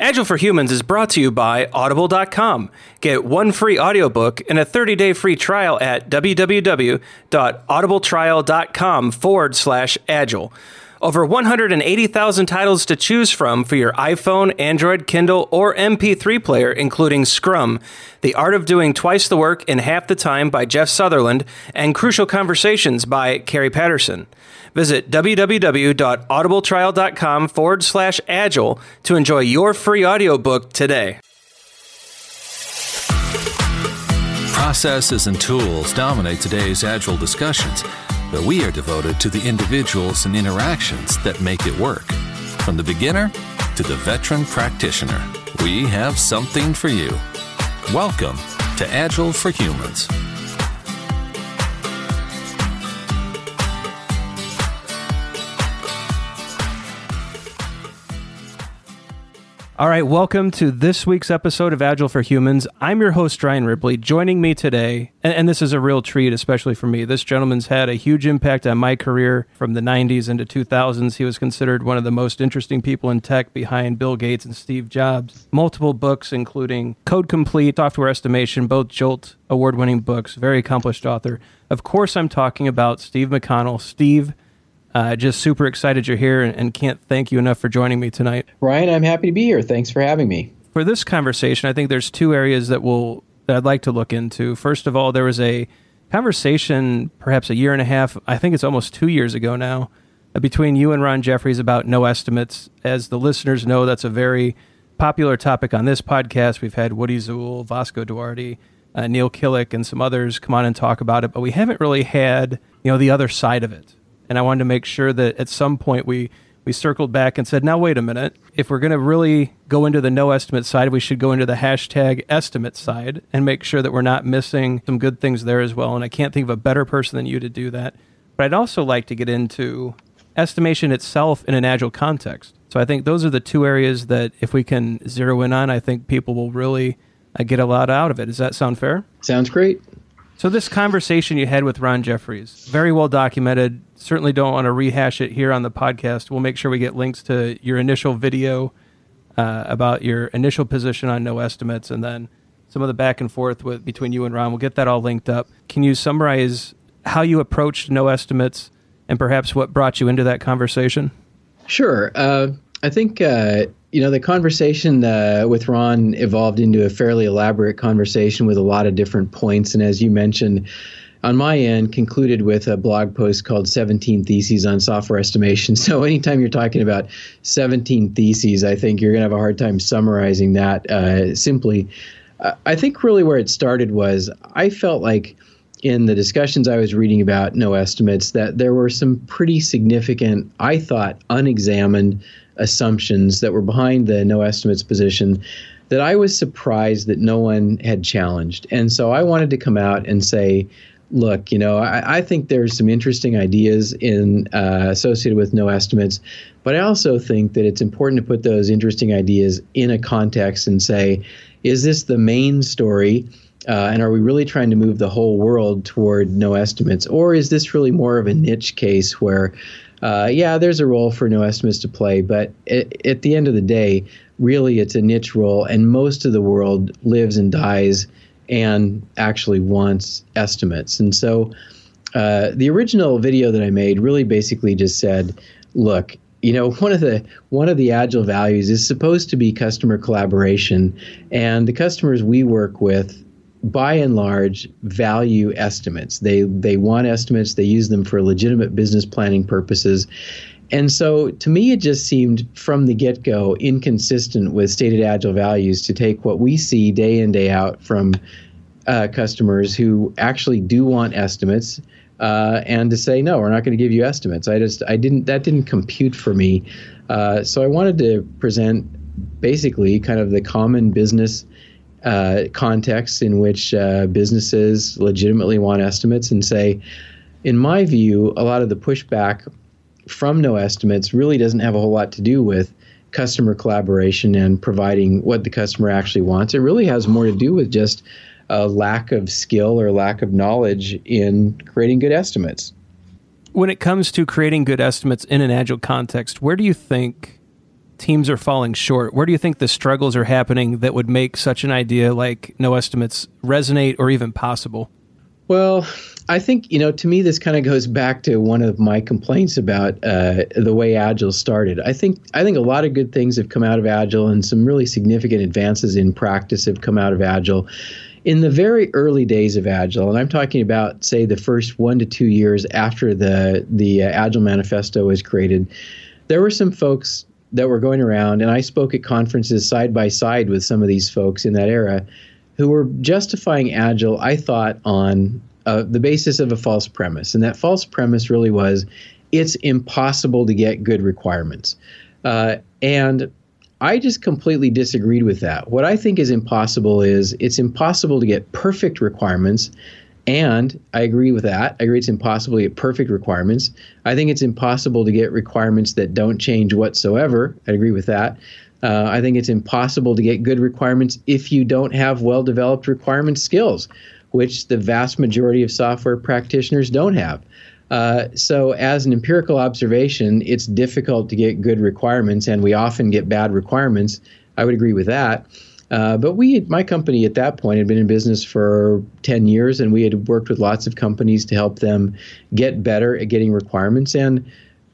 Agile for Humans is brought to you by Audible.com. Get one free audiobook and a 30-day free trial at www.audibletrial.com forward slash agile. Over 180,000 titles to choose from for your iPhone, Android, Kindle, or MP3 player, including Scrum, The Art of Doing Twice the Work in Half the Time by Jeff Sutherland, and Crucial Conversations by Kerry Patterson. Visit www.audibletrial.com forward slash agile to enjoy your free audiobook today. Processes and tools dominate today's agile discussions but we are devoted to the individuals and interactions that make it work. From the beginner to the veteran practitioner, we have something for you. Welcome to Agile for Humans. All right, welcome to this week's episode of Agile for Humans. I'm your host, Ryan Ripley. Joining me today, and, and, this is a real treat, especially for me. This gentleman's had a huge impact on my career from the 90s into 2000s. He was considered one of the most interesting people in tech behind Bill Gates and Steve Jobs. Multiple books, including Code Complete, Software Estimation, both Jolt award winning books, very accomplished author. Of course, I'm talking about Steve McConnell. Steve, uh, just super excited you're here and, and can't thank you enough for joining me tonight. Ryan, I'm happy to be here. Thanks for having me. For this conversation, I think there's two areas that will that I'd like to look into. First of all, there was a conversation perhaps a year and a half, I think it's almost two years ago now, uh, between you and Ron Jeffries about no estimates. As the listeners know, that's a very popular topic on this podcast. We've had Woody Zuill, Vasco Duarte, uh, Neil Killick, and some others come on and talk about it, but we haven't really had you know the other side of it and I wanted to make sure that at some point we we circled back and said, now wait a minute. If we're going to really go into the no estimate side, we should go into the hashtag estimate side and make sure that we're not missing some good things there as well. And I can't think of a better person than you to do that. But I'd also like to get into estimation itself in an agile context. So I think those are the two areas that if we can zero in on, I think people will really uh, get a lot out of it. Does that sound fair? Sounds great. So this conversation you had with Ron Jeffries, very well documented. Certainly don't want to rehash it here on the podcast. We'll make sure we get links to your initial video uh, about your initial position on no estimates, and then some of the back and forth with between you and Ron. We'll get that all linked up. Can you summarize how you approached no estimates and perhaps what brought you into that conversation? Sure. Uh, I think uh, you know, the conversation uh, with Ron evolved into a fairly elaborate conversation with a lot of different points. And as you mentioned, on my end, concluded with a blog post called 17 Theses on Software Estimation. So anytime you're talking about 17 theses, I think you're going to have a hard time summarizing that uh, simply. I think really where it started was I felt like in the discussions I was reading about no estimates that there were some pretty significant, I thought, unexamined assumptions that were behind the no estimates position that I was surprised that no one had challenged. And so I wanted to come out and say, look, you know, I, I think there's some interesting ideas in uh, associated with no estimates, but I also think that it's important to put those interesting ideas in a context and say, is this the main story? Uh, and are we really trying to move the whole world toward no estimates? Or is this really more of a niche case where uh, yeah, there's a role for no estimates to play, but it, at the end of the day, really it's a niche role, and most of the world lives and dies and actually wants estimates. And so uh, the original video that I made really basically just said, look, you know one of the one of the agile values is supposed to be customer collaboration and the customers we work with by and large value estimates. They they want estimates. They use them for legitimate business planning purposes. And so to me, it just seemed from the get go inconsistent with stated agile values to take what we see day in, day out from uh, customers who actually do want estimates uh, and to say, no, we're not going to give you estimates. I just, I didn't, that didn't compute for me. Uh, so I wanted to present basically kind of the common business uh, contexts in which uh, businesses legitimately want estimates and say, in my view, a lot of the pushback from no estimates really doesn't have a whole lot to do with customer collaboration and providing what the customer actually wants. It really has more to do with just a lack of skill or lack of knowledge in creating good estimates. When it comes to creating good estimates in an agile context, where do you think teams are falling short? Where do you think the struggles are happening that would make such an idea like no estimates resonate or even possible? Well, I think you know. To me, this kind of goes back to one of my complaints about uh, the way Agile started. I think I think a lot of good things have come out of Agile, and some really significant advances in practice have come out of Agile. In the very early days of Agile, and I'm talking about, say, the first one to two years after the the uh, Agile Manifesto was created, there were some folks that were going around, and I spoke at conferences side by side with some of these folks in that era who were justifying Agile, I thought, on uh, the basis of a false premise. And that false premise really was it's impossible to get good requirements. Uh, and I just completely disagreed with that. What I think is impossible is it's impossible to get perfect requirements. And I agree with that. I agree it's impossible to get perfect requirements. I think it's impossible to get requirements that don't change whatsoever. I agree with that. Uh, I think it's impossible to get good requirements if you don't have well developed requirement skills, which the vast majority of software practitioners don't have. Uh, so, as an empirical observation, it's difficult to get good requirements, and we often get bad requirements. I would agree with that. Uh, but we, my company at that point, had been in business for 10 years, and we had worked with lots of companies to help them get better at getting requirements. And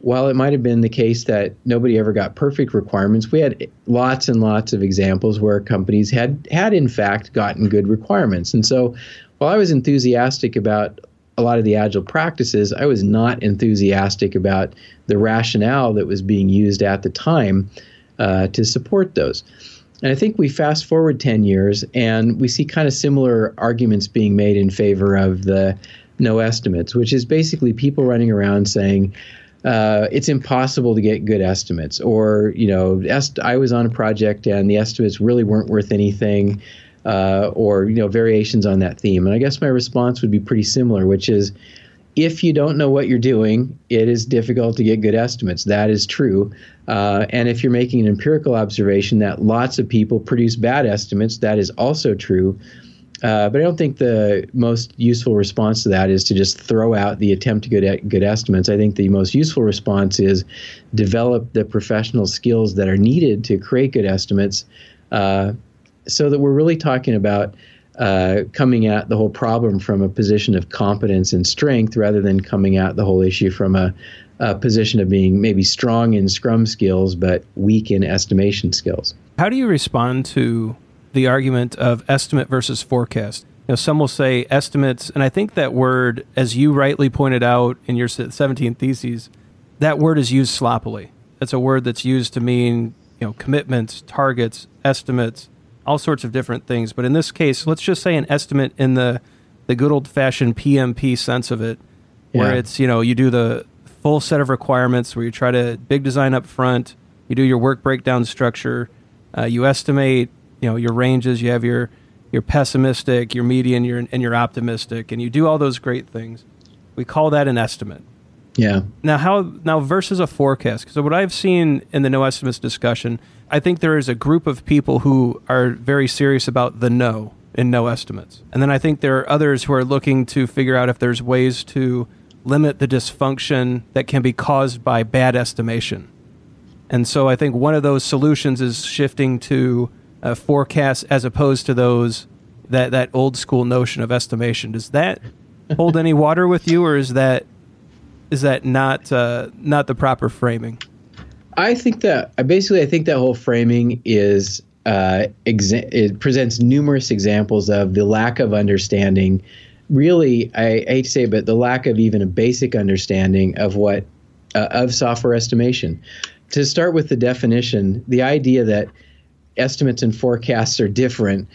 while it might have been the case that nobody ever got perfect requirements, we had lots and lots of examples where companies had had in fact gotten good requirements. And so, while I was enthusiastic about a lot of the agile practices, I was not enthusiastic about the rationale that was being used at the time uh, to support those. And I think we fast forward 10 years and we see kind of similar arguments being made in favor of the no estimates, which is basically people running around saying, uh, it's impossible to get good estimates. Or, you know, est- I was on a project and the estimates really weren't worth anything, uh, or, you know, variations on that theme. And I guess my response would be pretty similar, which is if you don't know what you're doing, it is difficult to get good estimates. That is true. Uh, and if you're making an empirical observation that lots of people produce bad estimates, that is also true. Uh, but I don't think the most useful response to that is to just throw out the attempt to get good estimates. I think the most useful response is develop the professional skills that are needed to create good estimates, uh, so that we're really talking about uh, coming at the whole problem from a position of competence and strength, rather than coming at the whole issue from a, a position of being maybe strong in Scrum skills but weak in estimation skills. How do you respond to the argument of estimate versus forecast. You know, some will say estimates, and I think that word, as you rightly pointed out in your 17 theses, that word is used sloppily. It's a word that's used to mean you know commitments, targets, estimates, all sorts of different things. But in this case, let's just say an estimate in the the good old fashioned PMP sense of it, where yeah. it's you know you do the full set of requirements, where you try to big design up front, you do your work breakdown structure, uh, you estimate you know your ranges. You have your your pessimistic, your median, your and your optimistic, and you do all those great things. We call that an estimate. Yeah. Now, how now versus a forecast? So, what I've seen in the no estimates discussion, I think there is a group of people who are very serious about the no in no estimates, and then I think there are others who are looking to figure out if there's ways to limit the dysfunction that can be caused by bad estimation. And so I think one of those solutions is shifting to uh, forecasts as opposed to those that that old school notion of estimation. Does that hold any water with you, or is that is that not uh, not the proper framing? I think that I basically I think that whole framing is uh, exa- it presents numerous examples of the lack of understanding. Really, I, I hate to say it, but the lack of even a basic understanding of what uh, of software estimation. To start with the definition, the idea that estimates and forecasts are different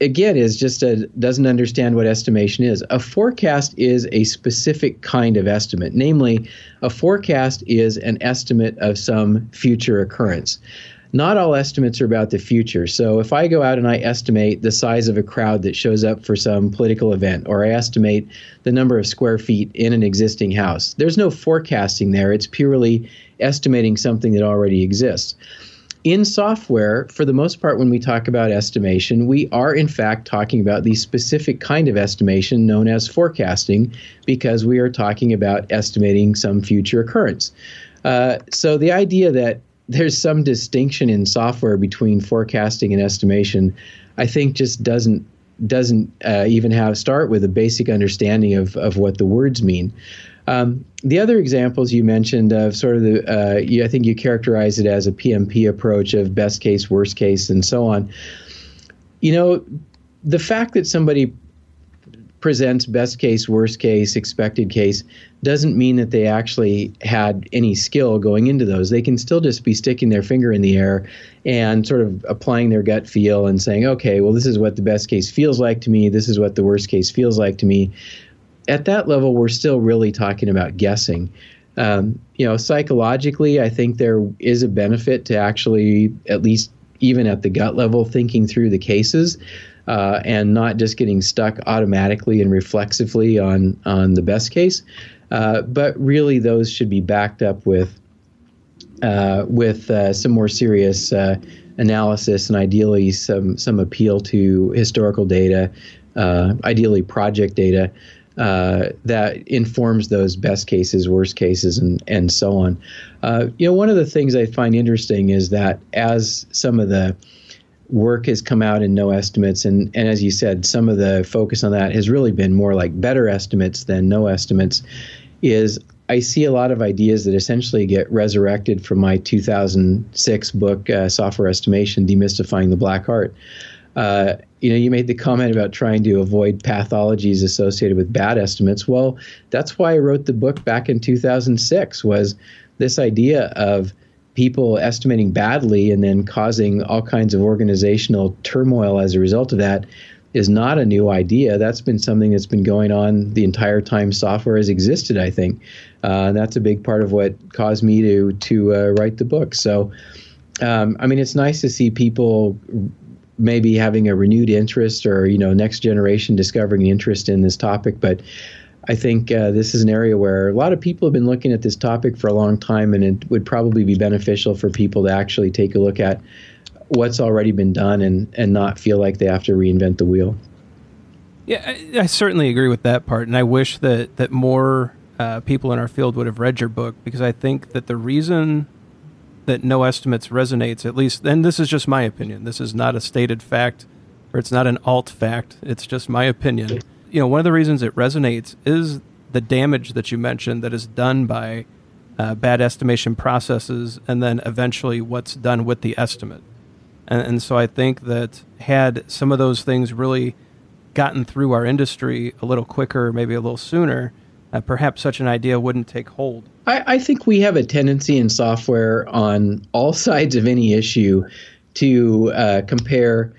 again is just a doesn't understand what estimation is. A forecast is a specific kind of estimate. Namely, a forecast is an estimate of some future occurrence. Not all estimates are about the future. So if I go out and I estimate the size of a crowd that shows up for some political event, or I estimate the number of square feet in an existing house, there's no forecasting there. It's purely estimating something that already exists in software, for the most part, when we talk about estimation, we are in fact talking about the specific kind of estimation known as forecasting because we are talking about estimating some future occurrence. Uh, so the idea that there's some distinction in software between forecasting and estimation. I think just doesn't doesn't uh, even have start with a basic understanding of of what the words mean. Um, the other examples you mentioned of sort of the, uh, you, I think you characterize it as a PMP approach of best case, worst case, and so on. You know, the fact that somebody presents best case, worst case, expected case doesn't mean that they actually had any skill going into those. They can still just be sticking their finger in the air and sort of applying their gut feel and saying, okay, well, this is what the best case feels like to me. This is what the worst case feels like to me. At that level, we're still really talking about guessing. Um, you know, psychologically, I think there is a benefit to actually, at least even at the gut level, thinking through the cases uh, and not just getting stuck automatically and reflexively on on the best case. Uh, but really, those should be backed up with uh, with uh, some more serious uh, analysis and ideally some some appeal to historical data, uh, ideally project data. That informs those best cases, worst cases, and and so on. you know, one of the things I find interesting is that as some of the work has come out in no estimates and and as you said some of the focus on that has really been more like better estimates than no estimates is I see a lot of ideas that essentially get resurrected from my 2006 book uh, software estimation demystifying the black art uh, you know you made the comment about trying to avoid pathologies associated with bad estimates well that's why I wrote the book back in 2006 was this idea of people estimating badly and then causing all kinds of organizational turmoil as a result of that is not a new idea. That's been something that's been going on the entire time software has existed. I think uh, that's a big part of what caused me to to uh, write the book. So, um, I mean, it's nice to see people maybe having a renewed interest, or you know, next generation discovering interest in this topic, but. I think uh, this is an area where a lot of people have been looking at this topic for a long time, and it would probably be beneficial for people to actually take a look at what's already been done and, and not feel like they have to reinvent the wheel. Yeah, I, I certainly agree with that part, and I wish that that more uh, people in our field would have read your book because I think that the reason that no estimates resonates, at least, and this is just my opinion. This is not a stated fact, or it's not an alt fact. It's just my opinion you know, one of the reasons it resonates is the damage that you mentioned that is done by uh, bad estimation processes, and then eventually what's done with the estimate. And, and, so I think that had some of those things really gotten through our industry a little quicker, maybe a little sooner, uh, perhaps such an idea wouldn't take hold. I, I think we have a tendency in software on all sides of any issue to uh, compare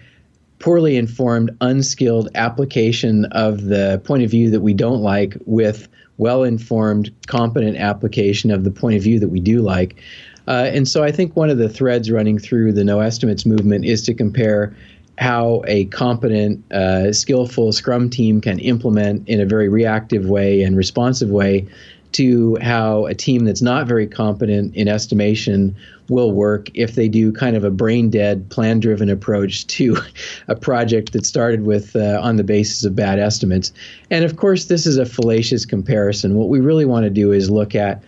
poorly informed, unskilled application of the point of view that we don't like with well informed, competent application of the point of view that we do like. Uh, and so I think one of the threads running through the no estimates movement is to compare how a competent, uh, skillful Scrum team can implement in a very reactive way and responsive way to how a team that's not very competent in estimation will work if they do kind of a brain dead, plan driven approach to a project that started with uh, on the basis of bad estimates. And of course, this is a fallacious comparison. What we really want to do is look at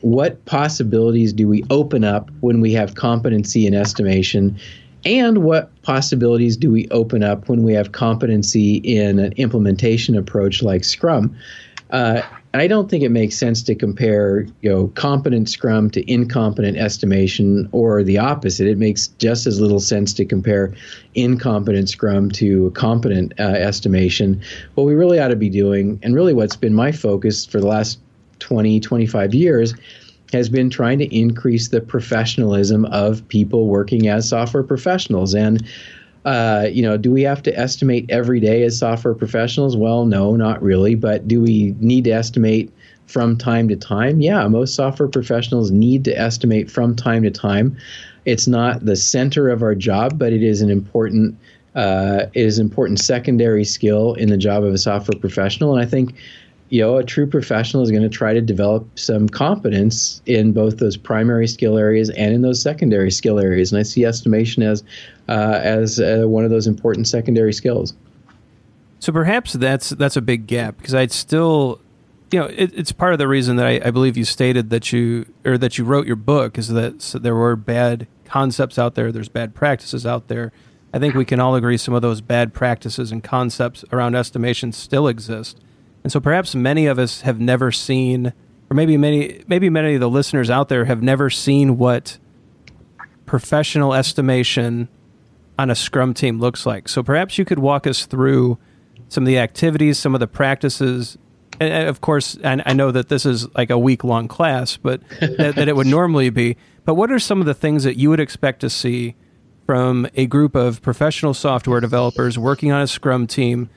what possibilities do we open up when we have competency in estimation and what possibilities do we open up when we have competency in an implementation approach like Scrum? Uh, I don't think it makes sense to compare, you know, competent Scrum to incompetent estimation, or the opposite. It makes just as little sense to compare incompetent Scrum to competent uh, estimation. What we really ought to be doing, and really what's been my focus for the last 20, 25 years, has been trying to increase the professionalism of people working as software professionals. And uh, you know, do we have to estimate every day as software professionals? Well, no, not really. But do we need to estimate from time to time? Yeah, most software professionals need to estimate from time to time. It's not the center of our job, but it is an important uh, is an important secondary skill in the job of a software professional. And I think you know, a true professional is going to try to develop some competence in both those primary skill areas and in those secondary skill areas. And I see estimation as uh, as uh, one of those important secondary skills. So perhaps that's that's a big gap because I'd still you know, it, it's part of the reason that I, I, believe you stated that you or that you wrote your book is that so there were bad concepts out there. There's bad practices out there. I think we can all agree some of those bad practices and concepts around estimation still exist. And so perhaps many of us have never seen, or maybe many, maybe many of the listeners out there have never seen what professional estimation on a Scrum team looks like. So perhaps you could walk us through some of the activities, some of the practices. And of course, I know that this is like a week long class, but that, that, it would normally be. But what are some of the things that you would expect to see from a group of professional software developers working on a Scrum team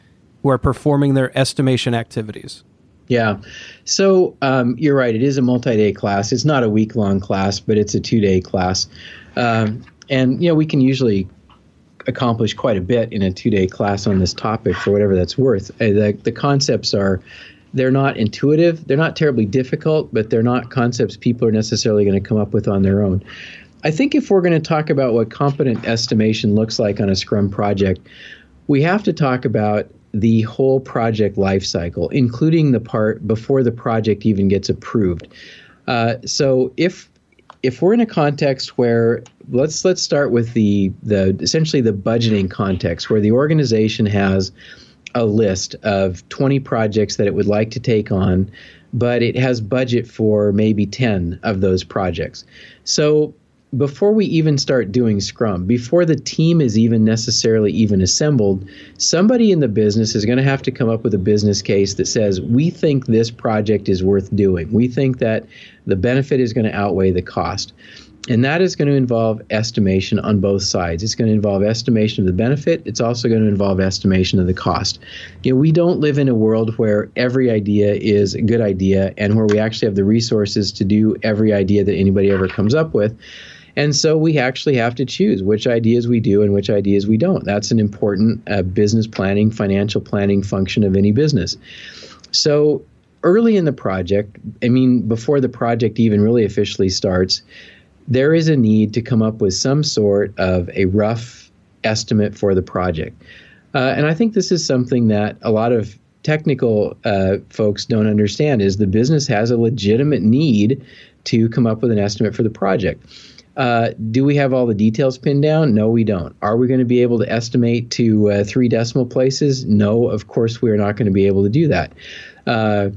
who are performing their estimation activities? Yeah. So um, you're right. It is a multi day class. It's not a week long class, but it's a two day class. Um, and, you know, we can usually accomplish quite a bit in a two day class on this topic for whatever that's worth. Uh, the, the concepts are they're not intuitive, they're not terribly difficult, but they're not concepts people are necessarily going to come up with on their own. I think if we're going to talk about what competent estimation looks like on a Scrum project, we have to talk about the whole project lifecycle, including the part before the project even gets approved. Uh, so if if we're in a context where let's let's start with the the essentially the budgeting context where the organization has a list of 20 projects that it would like to take on but it has budget for maybe 10 of those projects so before we even start doing scrum before the team is even necessarily even assembled somebody in the business is going to have to come up with a business case that says we think this project is worth doing we think that the benefit is going to outweigh the cost and that is going to involve estimation on both sides. It's going to involve estimation of the benefit. It's also going to involve estimation of the cost. You know, we don't live in a world where every idea is a good idea and where we actually have the resources to do every idea that anybody ever comes up with. And so we actually have to choose which ideas we do and which ideas we don't. That's an important uh, business planning, financial planning function of any business. So early in the project, I mean, before the project even really officially starts, there is a need to come up with some sort of a rough estimate for the project. Uh, and I think this is something that a lot of technical uh, folks don't understand is the business has a legitimate need to come up with an estimate for the project. Uh, do we have all the details pinned down? No, we don't. Are we going to be able to estimate to uh, three decimal places? No, of course we are not going to be able to do that. Uh,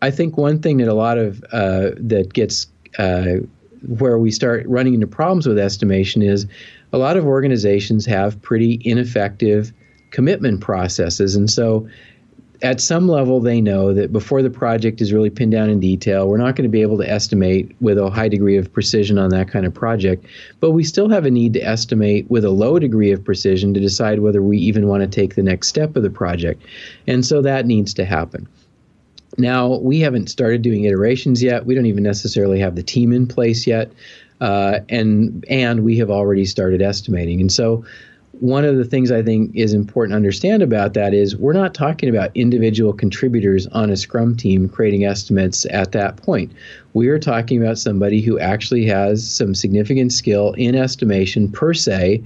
I think one thing that a lot of uh, that gets uh, where we start running into problems with estimation is a lot of organizations have pretty ineffective commitment processes. And so at some level, they know that before the project is really pinned down in detail, we're not going to be able to estimate with a high degree of precision on that kind of project. But we still have a need to estimate with a low degree of precision to decide whether we even want to take the next step of the project. And so that needs to happen. Now, we haven't started doing iterations yet. We don't even necessarily have the team in place yet. Uh, and and we have already started estimating. And so one of the things I think is important to understand about that is we're not talking about individual contributors on a Scrum team creating estimates at that point. We are talking about somebody who actually has some significant skill in estimation per se,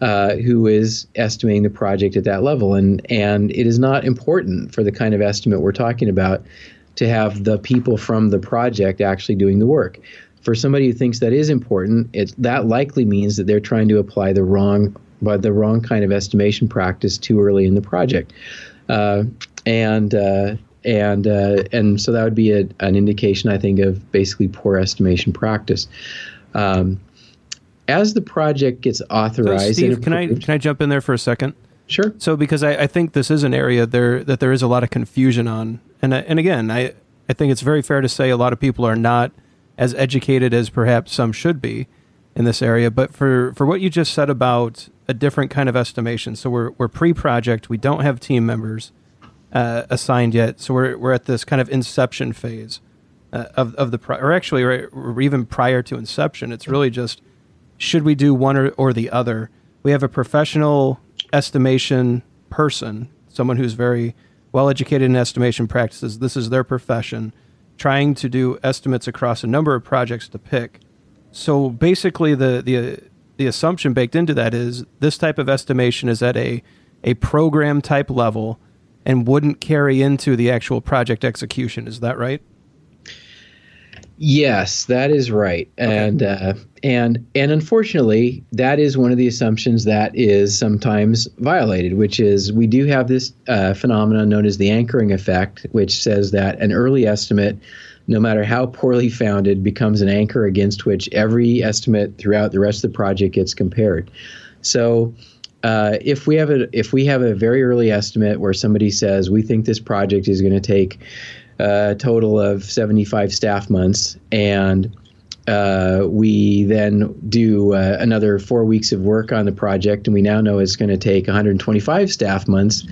uh, who is estimating the project at that level. And, and it is not important for the kind of estimate we're talking about to have the people from the project actually doing the work. For somebody who thinks that is important, it, that likely means that they're trying to apply the wrong by the wrong kind of estimation practice too early in the project. Uh, and uh, and uh, and so that would be a, an indication, I think, of basically poor estimation practice. Um, as the project gets authorized, so Steve, can I can I jump in there for a second? Sure. So because I, I think this is an area there that there is a lot of confusion on, and and again, I I think it's very fair to say a lot of people are not as educated as perhaps some should be in this area. But for for what you just said about a different kind of estimation, so we're we're pre-project, we don't have team members uh, assigned yet, so we're we're at this kind of inception phase uh, of of the pro- or actually right, even prior to inception, it's really just should we do one or, or the other? We have a professional estimation person, someone who's very well educated in estimation practices. This is their profession, trying to do estimates across a number of projects to pick. So basically, the the the assumption baked into that is this type of estimation is at a a program type level, and wouldn't carry into the actual project execution. Is that right? Yes, that is right, okay. and uh, and and unfortunately, that is one of the assumptions that is sometimes violated, which is we do have this uh, phenomenon known as the anchoring effect, which says that an early estimate, no matter how poorly founded, becomes an anchor against which every estimate throughout the rest of the project gets compared. So. Uh, if we have a if we have a very early estimate where somebody says we think this project is going to take a total of 75 staff months. And uh, we then do uh, another four weeks of work on the project, and we now know it's going to take 125 staff months.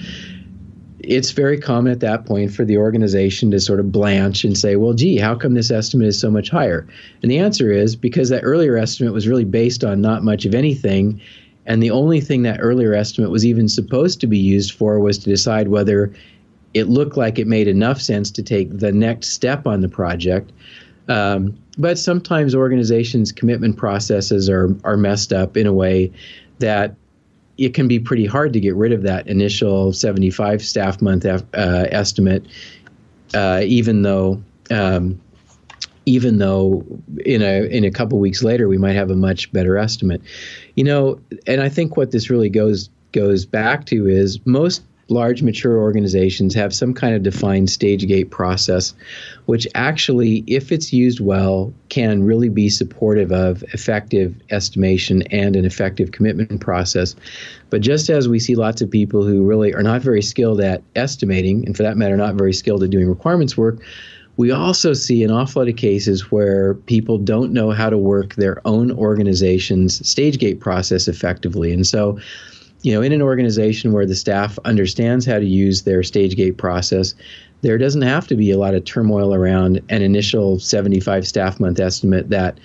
It's very common at that point for the organization to sort of blanch and say, well, gee, how come this estimate is so much higher? And the answer is because that earlier estimate was really based on not much of anything. And the only thing that earlier estimate was even supposed to be used for was to decide whether it looked like it made enough sense to take the next step on the project. Um, but sometimes organizations' commitment processes are are messed up in a way that it can be pretty hard to get rid of that initial 75 staff month uh, estimate, uh, even though. Um, even though in a in a couple weeks later we might have a much better estimate, you know, and I think what this really goes goes back to is most large mature organizations have some kind of defined stage gate process, which actually, if it's used well, can really be supportive of effective estimation and an effective commitment process. But just as we see lots of people who really are not very skilled at estimating, and for that matter, not very skilled at doing requirements work, we also see an awful lot of cases where people don't know how to work their own organization's stage gate process effectively. And so you know, in an organization where the staff understands how to use their stage gate process, there doesn't have to be a lot of turmoil around an initial 75 staff month estimate that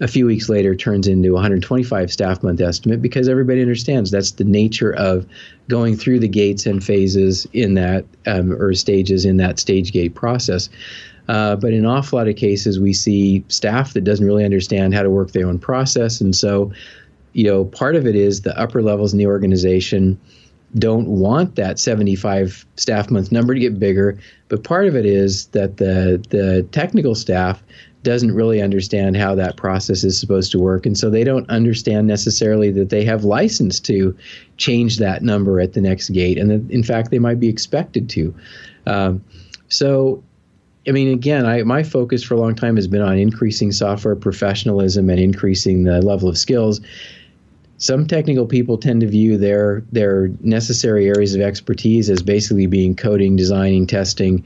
a few weeks later turns into 125 staff month estimate because everybody understands that's the nature of going through the gates and phases in that um, or stages in that stage gate process. Uh, but in an awful lot of cases, we see staff that doesn't really understand how to work their own process, and so you know, part of it is the upper levels in the organization don't want that 75 staff month number to get bigger, but part of it is that the the technical staff doesn't really understand how that process is supposed to work, and so they don't understand necessarily that they have license to change that number at the next gate, and that, in fact they might be expected to. Um, so I mean, again, I, my focus for a long time has been on increasing software professionalism and increasing the level of skills some technical people tend to view their their necessary areas of expertise as basically being coding, designing, testing.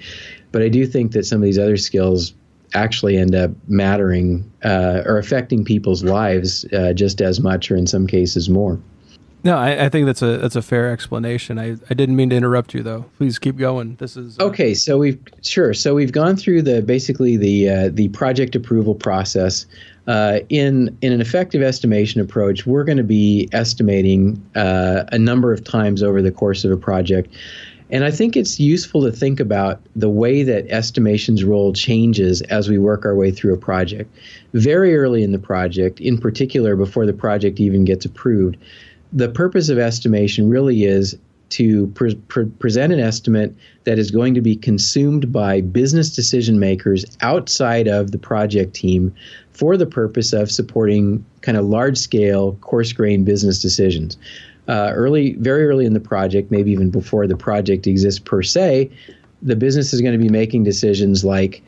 But I do think that some of these other skills actually end up mattering uh, or affecting people's lives uh, just as much, or in some cases more. No, I, I, think that's a that's a fair explanation. I, I didn't mean to interrupt you though. Please keep going. This is uh, okay. So we've sure. So we've gone through the basically the uh, the project approval process uh, in in an effective estimation approach, we're going to be estimating uh, a number of times over the course of a project. And I think it's useful to think about the way that estimation's role changes as we work our way through a project. Very early in the project, in particular before the project even gets approved, the purpose of estimation really is to pre- pre- present an estimate that is going to be consumed by business decision makers outside of the project team for the purpose of supporting kind of large scale, coarse grained business decisions. Uh, early, very early in the project, maybe even before the project exists per se, the business is going to be making decisions like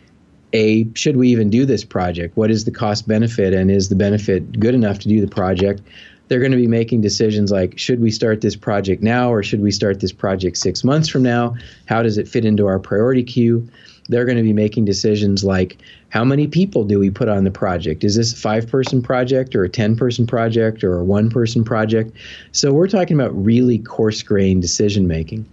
a should we even do this project what is the cost benefit and is the benefit good enough to do the project they're going to be making decisions like should we start this project now or should we start this project six months from now? How does it fit into our priority queue? They're going to be making decisions like how many people do we put on the project? Is this a five person project or a 10 person project or a one person project? So we're talking about really coarse grained decision making.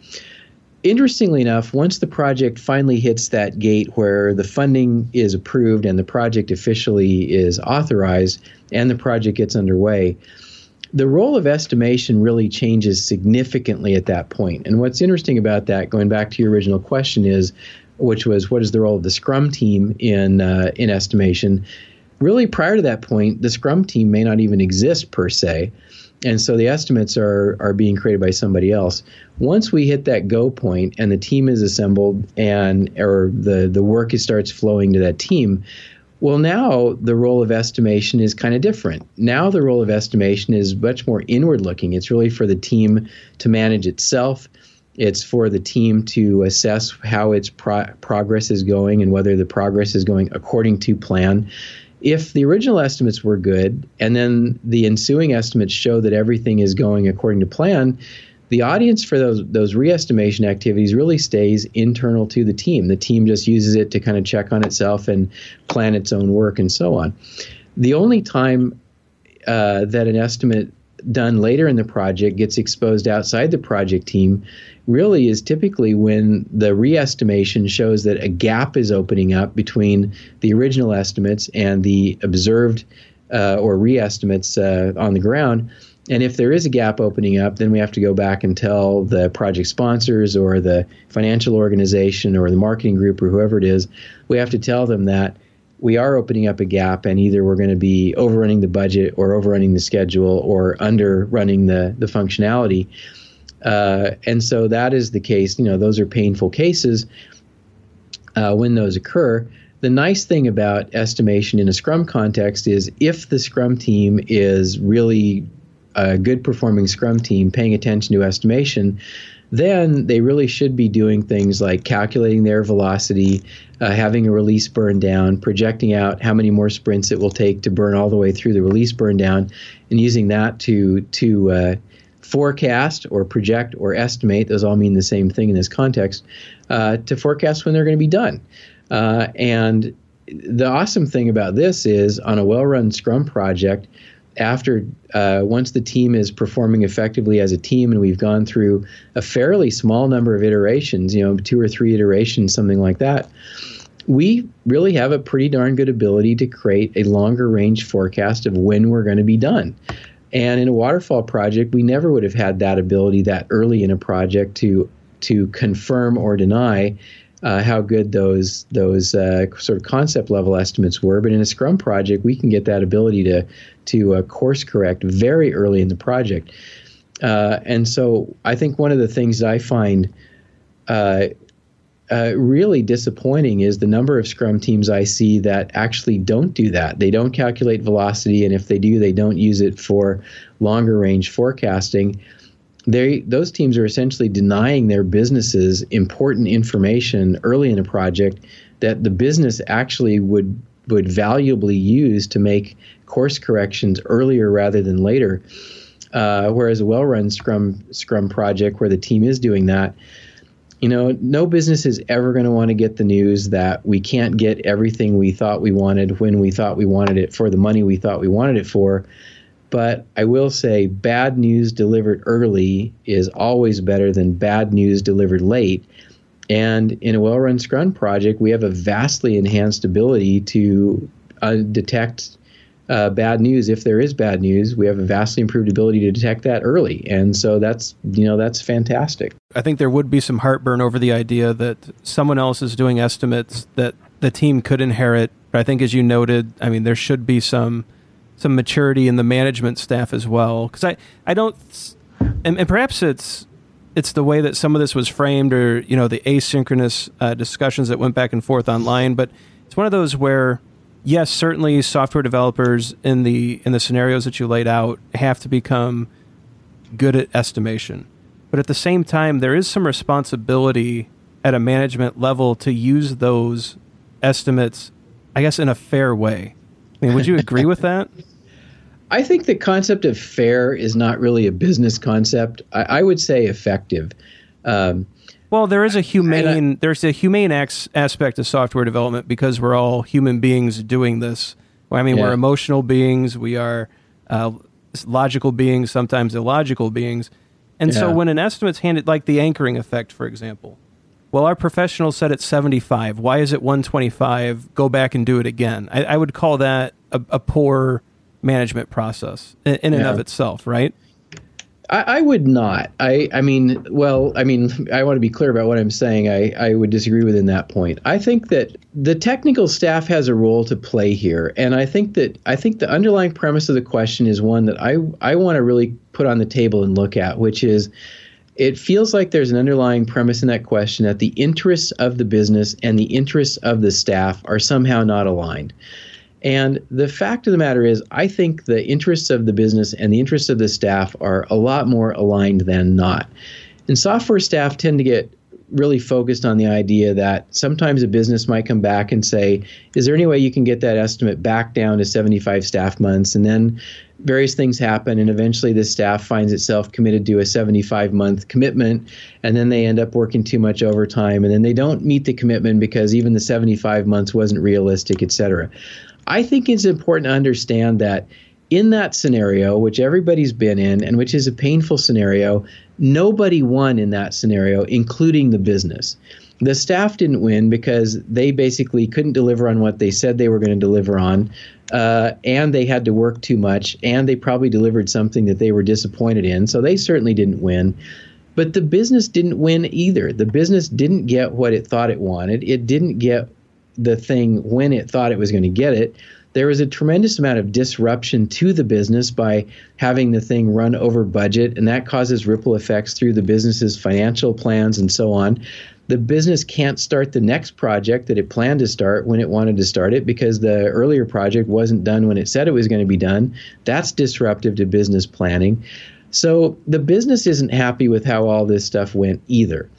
Interestingly enough, once the project finally hits that gate where the funding is approved and the project officially is authorized and the project gets underway, the role of estimation really changes significantly at that point. And what's interesting about that, going back to your original question, is which was what is the role of the Scrum team in uh, in estimation? Really, prior to that point, the Scrum team may not even exist per se. and so the estimates are are being created by somebody else. Once we hit that go point and the team is assembled and or the the work starts flowing to that team, well, now the role of estimation is kind of different. Now the role of estimation is much more inward looking. It's really for the team to manage itself. It's for the team to assess how its pro- progress is going and whether the progress is going according to plan if the original estimates were good and then the ensuing estimates show that everything is going according to plan, the audience for those those re-estimation activities really stays internal to the team. The team just uses it to kind of check on itself and plan its own work and so on. The only time uh, that an estimate done later in the project gets exposed outside the project team really is typically when the re-estimation shows that a gap is opening up between the original estimates and the observed uh, or re-estimates uh, on the ground. And if there is a gap opening up, then we have to go back and tell the project sponsors or the financial organization or the marketing group or whoever it is, we have to tell them that we are opening up a gap and either we're going to be overrunning the budget or overrunning the schedule or underrunning the, the functionality. Uh, and so that is the case. You know, those are painful cases uh, when those occur. The nice thing about estimation in a Scrum context is if the Scrum team is really a good performing Scrum team paying attention to estimation, then they really should be doing things like calculating their velocity, uh, having a release burn down, projecting out how many more sprints it will take to burn all the way through the release burn down, and using that to to uh, forecast or project or estimate, those all mean the same thing in this context, uh, to forecast when they're going to be done. Uh, and the awesome thing about this is on a well run Scrum project, after uh, once the team is performing effectively as a team and we've gone through a fairly small number of iterations, you know, two or three iterations, something like that, we really have a pretty darn good ability to create a longer range forecast of when we're going to be done. And in a waterfall project, we never would have had that ability that early in a project to to confirm or deny uh, how good those those uh, sort of concept level estimates were. But in a Scrum project, we can get that ability to to uh, course correct very early in the project. Uh, and so I think one of the things I find uh, uh, really disappointing is the number of Scrum teams I see that actually don't do that. They don't calculate velocity, and if they do, they don't use it for longer range forecasting. They, those teams are essentially denying their businesses important information early in a project that the business actually would would valuably use to make course corrections earlier rather than later. Uh, whereas a well-run Scrum Scrum project where the team is doing that, you know, no business is ever going to want to get the news that we can't get everything we thought we wanted when we thought we wanted it for the money we thought we wanted it for. But I will say, bad news delivered early is always better than bad news delivered late. And in a well run Scrum project, we have a vastly enhanced ability to uh, detect uh, bad news, if there is bad news, we have a vastly improved ability to detect that early, and so that's you know that's fantastic. I think there would be some heartburn over the idea that someone else is doing estimates that the team could inherit. But I think, as you noted, I mean there should be some some maturity in the management staff as well, because I I don't, and, and, perhaps it's it's the way that some of this was framed, or you know the asynchronous uh, discussions that went back and forth online, but it's one of those where yes, certainly software developers in the in the scenarios that you laid out have to become good at estimation. But at the same time, there is some responsibility at a management level to use those estimates, I guess, in a fair way. I mean, would you agree with that? I think the concept of fair is not really a business concept. I, I would say effective. Um, well, there is a humane I, there's a humane ex- aspect of software development because we're all human beings doing this. I mean, yeah. we're emotional beings. We are uh, logical beings, sometimes illogical beings. And yeah. so when an estimate's handed, like the anchoring effect, for example, well, our professional said it's 75. Why is it 125? Go back and do it again. I, I would call that a, a, poor management process in, in yeah. and of itself, right? I, I, would not. I, I mean, well, I mean, I want to be clear about what I'm saying. I, I would disagree with in that point. I think that the technical staff has a role to play here, and I think that I think the underlying premise of the question is one that I I want to really put on the table and look at, which is it feels like there's an underlying premise in that question that the interests of the business and the interests of the staff are somehow not aligned. And the fact of the matter is, I think the interests of the business and the interests of the staff are a lot more aligned than not. And software staff tend to get really focused on the idea that sometimes a business might come back and say, Is there any way you can get that estimate back down to 75 staff months? And then various things happen, and eventually the staff finds itself committed to a 75 month commitment, and then they end up working too much overtime, and then they don't meet the commitment because even the 75 months wasn't realistic, et cetera. I think it's important to understand that in that scenario, which everybody's been in and which is a painful scenario, nobody won in that scenario, including the business. The staff didn't win because they basically couldn't deliver on what they said they were going to deliver on, uh, and they had to work too much, and they probably delivered something that they were disappointed in. So they certainly didn't win. But the business didn't win either. The business didn't get what it thought it wanted. It didn't get the thing when it thought it was going to get it there was a tremendous amount of disruption to the business by having the thing run over budget, and that causes ripple effects through the business's financial plans and so on. The business can't start the next project that it planned to start when it wanted to start it because the earlier project wasn't done when it said it was going to be done. That's disruptive to business planning. So the business isn't happy with how all this stuff went either.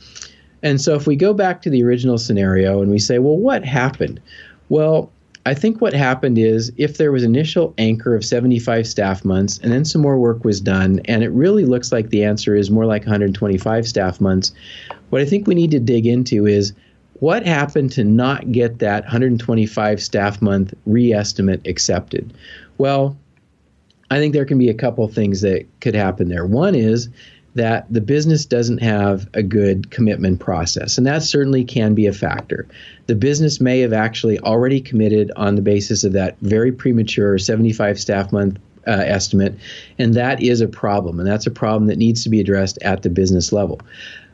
And so if we go back to the original scenario and we say, well, what happened? Well, I think what happened is if there was initial anchor of 75 staff months and then some more work was done, and it really looks like the answer is more like 125 staff months, what I think we need to dig into is what happened to not get that 125 staff month re-estimate accepted? Well, I think there can be a couple things that could happen there. One is that the business doesn't have a good commitment process, and that certainly can be a factor. The business may have actually already committed on the basis of that very premature 75 staff month uh, estimate, and that is a problem, and that's a problem that needs to be addressed at the business level.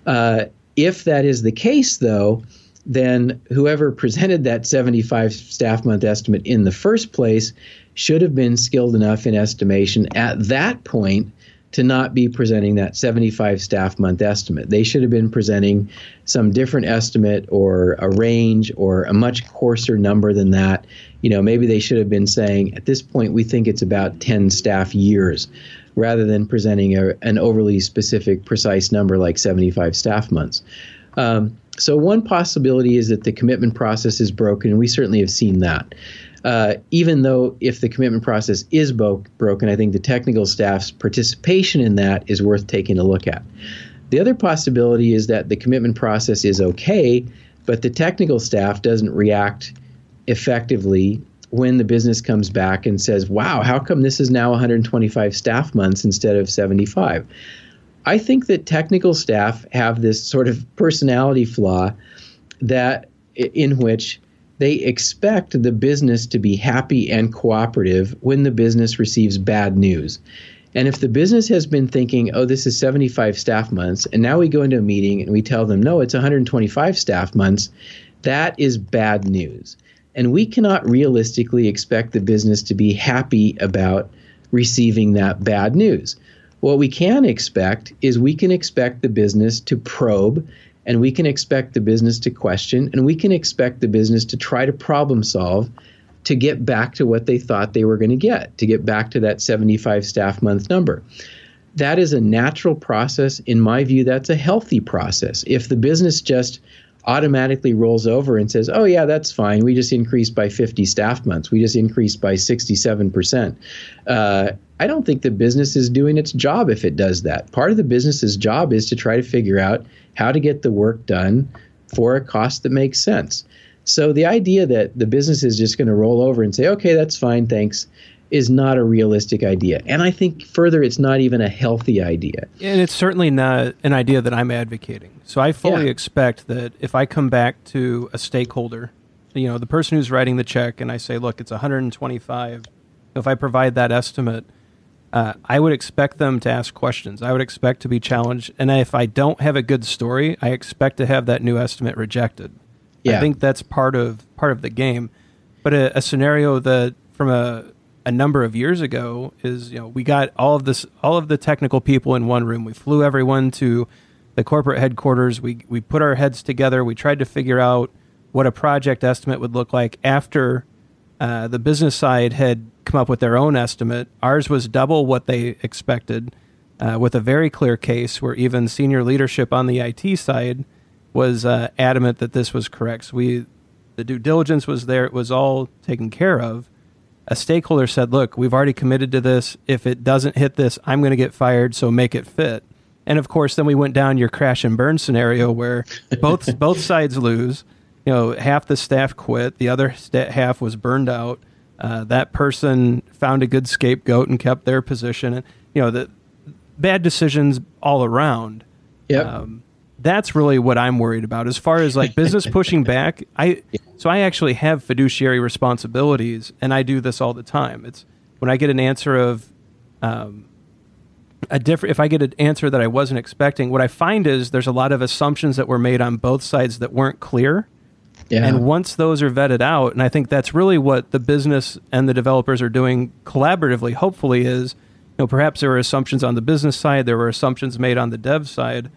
Uh, if that is the case, though, then whoever presented that 75 staff month estimate in the first place should have been skilled enough in estimation at that point to not be presenting that 75 staff month estimate. They should have been presenting some different estimate or a range or a much coarser number than that. You know, maybe they should have been saying at this point we think it's about 10 staff years rather than presenting a, an overly specific, precise number like 75 staff months. Um, so, one possibility is that the commitment process is broken, and we certainly have seen that uh, even though if the commitment process is bo- broken, I think the technical staff's participation in that is worth taking a look at. The other possibility is that the commitment process is okay, but the technical staff doesn't react effectively when the business comes back and says, wow, how come this is now 125 staff months instead of 75? I think that technical staff have this sort of personality flaw that in which they expect the business to be happy and cooperative when the business receives bad news. And if the business has been thinking, oh, this is 75 staff months, and now we go into a meeting and we tell them, no, it's 125 staff months, that is bad news. And we cannot realistically expect the business to be happy about receiving that bad news. What we can expect is we can expect the business to probe and we can expect the business to question and we can expect the business to try to problem solve to get back to what they thought they were going to get, to get back to that 75 staff month number. That is a natural process. In my view, that's a healthy process. If the business just automatically rolls over and says, oh, yeah, that's fine. We just increased by 50 staff months. We just increased by 67%. Uh, I don't think the business is doing its job if it does that. Part of the business's job is to try to figure out how to get the work done for a cost that makes sense. So the idea that the business is just going to roll over and say, okay, that's fine, thanks, is not a realistic idea. And I think further, it's not even a healthy idea. And it's certainly not an idea that I'm advocating. So I fully yeah. expect that if I come back to a stakeholder, you know, the person who's writing the check, and I say, look, it's 125, if I provide that estimate, uh, I would expect them to ask questions. I would expect to be challenged, and if I don't have a good story, I expect to have that new estimate rejected. Yeah. I think that's part of part of the game. But a, a scenario that, from a a number of years ago is you know we got all of this all of the technical people in one room. We flew everyone to the corporate headquarters. We we put our heads together. We tried to figure out what a project estimate would look like after uh, the business side had come up with their own estimate. Ours was double what they expected, uh, with a very clear case where even senior leadership on the IT side was uh, adamant that this was correct. So we, the due diligence was there; it was all taken care of. A stakeholder said, "Look, we've already committed to this. If it doesn't hit this, I'm going to get fired. So make it fit." And of course, then we went down your crash and burn scenario where both both sides lose. You know, half the staff quit, the other half was burned out. Uh, that person found a good scapegoat and kept their position. And you know, the bad decisions all around. Yeah. Um, that's really what I'm worried about. As far as like business pushing back, I so I actually have fiduciary responsibilities, and I do this all the time. It's when I get an answer of um, a different. If I get an answer that I wasn't expecting, what I find is there's a lot of assumptions that were made on both sides that weren't clear. Yeah. And once those are vetted out, and I think that's really what the business and the developers are doing collaboratively, hopefully, is you know perhaps there were assumptions on the business side, there were assumptions made on the dev side,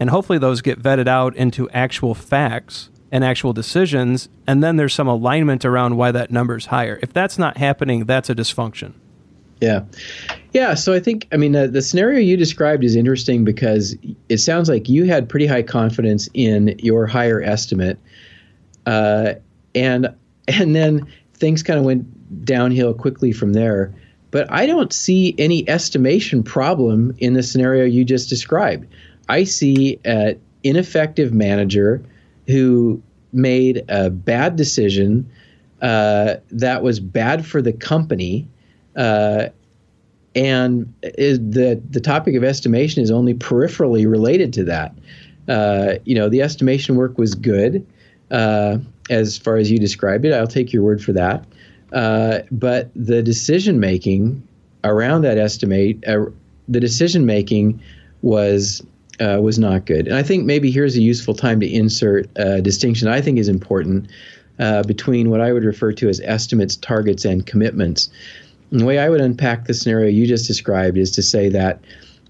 and hopefully those get vetted out into actual facts and actual decisions, and then there's some alignment around why that number is higher. If that's not happening, that's a dysfunction. Yeah. Yeah. So I think, I mean, the scenario you described is interesting because it sounds like you had pretty high confidence in your higher estimate. Uh, and, and then things kind of went downhill quickly from there. But I don't see any estimation problem in the scenario you just described. I see an ineffective manager who made a bad decision uh, that was bad for the company uh, and the the topic of estimation is only peripherally related to that. Uh, you know, the estimation work was good uh, as far as you described it. I'll take your word for that. Uh, but the decision making around that estimate, uh, the decision making was uh, was not good. And I think maybe here's a useful time to insert a distinction I think is important between what I would refer to as estimates, targets, and commitments. And the way I would unpack the scenario you just described is to say that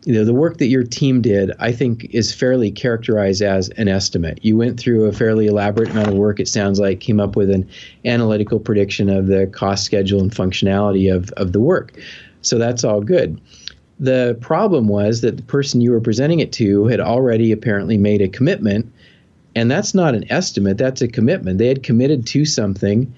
you know the work that your team did i think is fairly characterized as an estimate you went through a fairly elaborate amount of work it sounds like came up with an analytical prediction of the cost schedule and functionality of, of the work so that's all good the problem was that the person you were presenting it to had already apparently made a commitment and that's not an estimate that's a commitment they had committed to something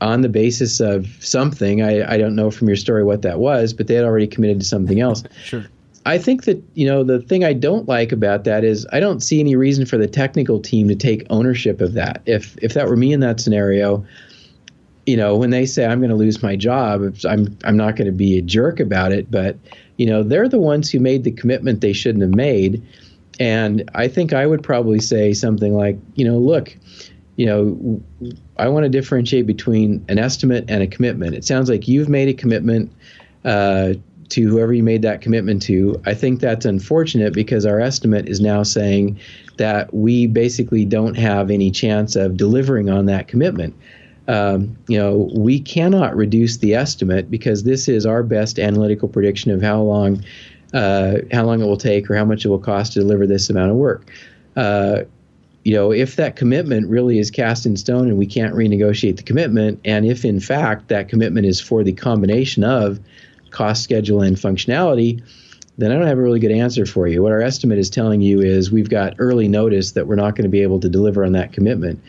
on the basis of something. I, I don't know from your story what that was, but they had already committed to something else. sure. I think that, you know, the thing I don't like about that is I don't see any reason for the technical team to take ownership of that. If if that were me in that scenario, you know, when they say I'm going to lose my job, I'm I'm not going to be a jerk about it, but you know, they're the ones who made the commitment they shouldn't have made. And I think I would probably say something like, you know, look, you know, I want to differentiate between an estimate and a commitment. It sounds like you've made a commitment uh, to whoever you made that commitment to. I think that's unfortunate because our estimate is now saying that we basically don't have any chance of delivering on that commitment. Um, you know, we cannot reduce the estimate because this is our best analytical prediction of how long uh, how long it will take or how much it will cost to deliver this amount of work. Uh, you know, if that commitment really is cast in stone and we can't renegotiate the commitment, and if in fact that commitment is for the combination of cost, schedule, and functionality, then I don't have a really good answer for you. What our estimate is telling you is we've got early notice that we're not going to be able to deliver on that commitment.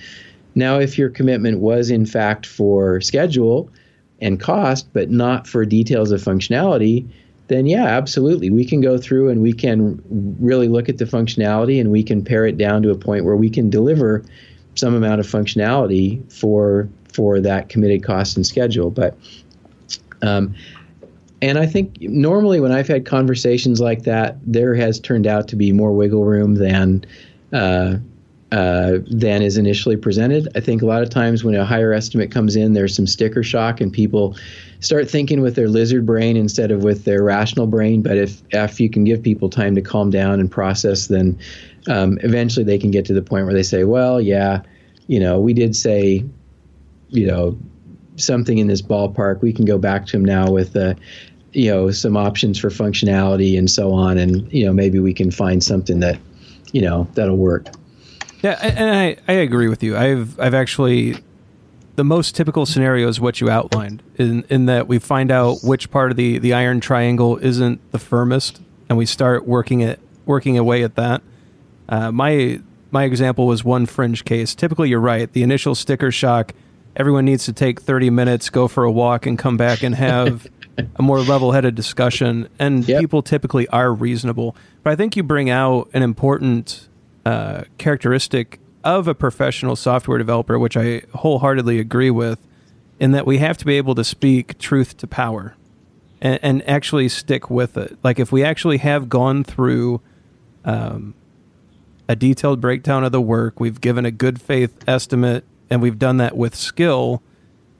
Now, if your commitment was in fact for schedule and cost, but not for details of functionality, then yeah, absolutely. We can go through and we can really look at the functionality and we can pare it down to a point where we can deliver some amount of functionality for for that committed cost and schedule. But um, and I think normally when I've had conversations like that, there has turned out to be more wiggle room than uh, uh, than is initially presented. I think a lot of times when a higher estimate comes in, there's some sticker shock and people start thinking with their lizard brain instead of with their rational brain. But if if you can give people time to calm down and process, then um, eventually they can get to the point where they say, "Well, yeah, you know, we did say, you know, something in this ballpark, we can go back to them now with uh, you know some options for functionality and so on, and you know maybe we can find something that you know that'll work. Yeah, and I, I agree with you. I've I've actually the most typical scenario is what you outlined in in that we find out which part of the the iron triangle isn't the firmest, and we start working it working away at that. Uh, my my example was one fringe case. Typically, you're right. The initial sticker shock, everyone needs to take 30 minutes, go for a walk, and come back and have a more level headed discussion. And yep. people typically are reasonable. But I think you bring out an important uh, characteristic of a professional software developer, which I wholeheartedly agree with, in that we have to be able to speak truth to power and, and actually stick with it. Like if we actually have gone through um, a detailed breakdown of the work, we've given a good faith estimate, and we've done that with skill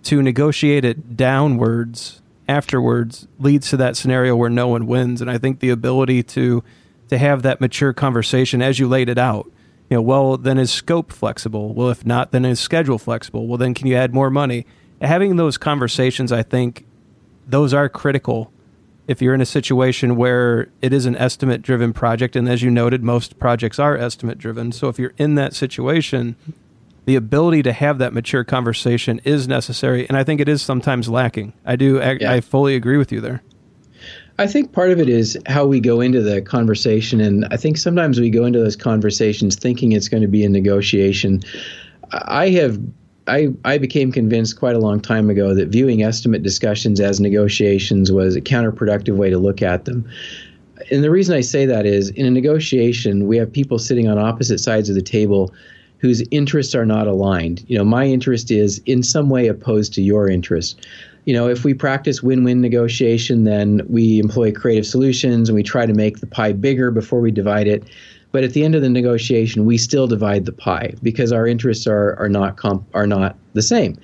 to negotiate it downwards afterwards leads to that scenario where no one wins. And I think the ability to to have that mature conversation as you laid it out. You know, well, then is scope flexible? Well, if not, then is schedule flexible? Well, then can you add more money? Having those conversations, I think, those are critical if you're in a situation where it is an estimate driven project, and as you noted, most projects are estimate driven. So if you're in that situation, the ability to have that mature conversation is necessary, and I think it is sometimes lacking. I do, I, yeah. I fully agree with you there. I think part of it is how we go into the conversation, and I think sometimes we go into those conversations thinking it's going to be a negotiation. I have I, I became convinced quite a long time ago that viewing estimate discussions as negotiations was a counterproductive way to look at them. And the reason I say that is in a negotiation, we have people sitting on opposite sides of the table whose interests are not aligned. You know, my interest is in some way opposed to your interest. You know, if we practice win win negotiation, then we employ creative solutions and we try to make the pie bigger before we divide it. But at the end of the negotiation, we still divide the pie because our interests are are not comp, are not the same.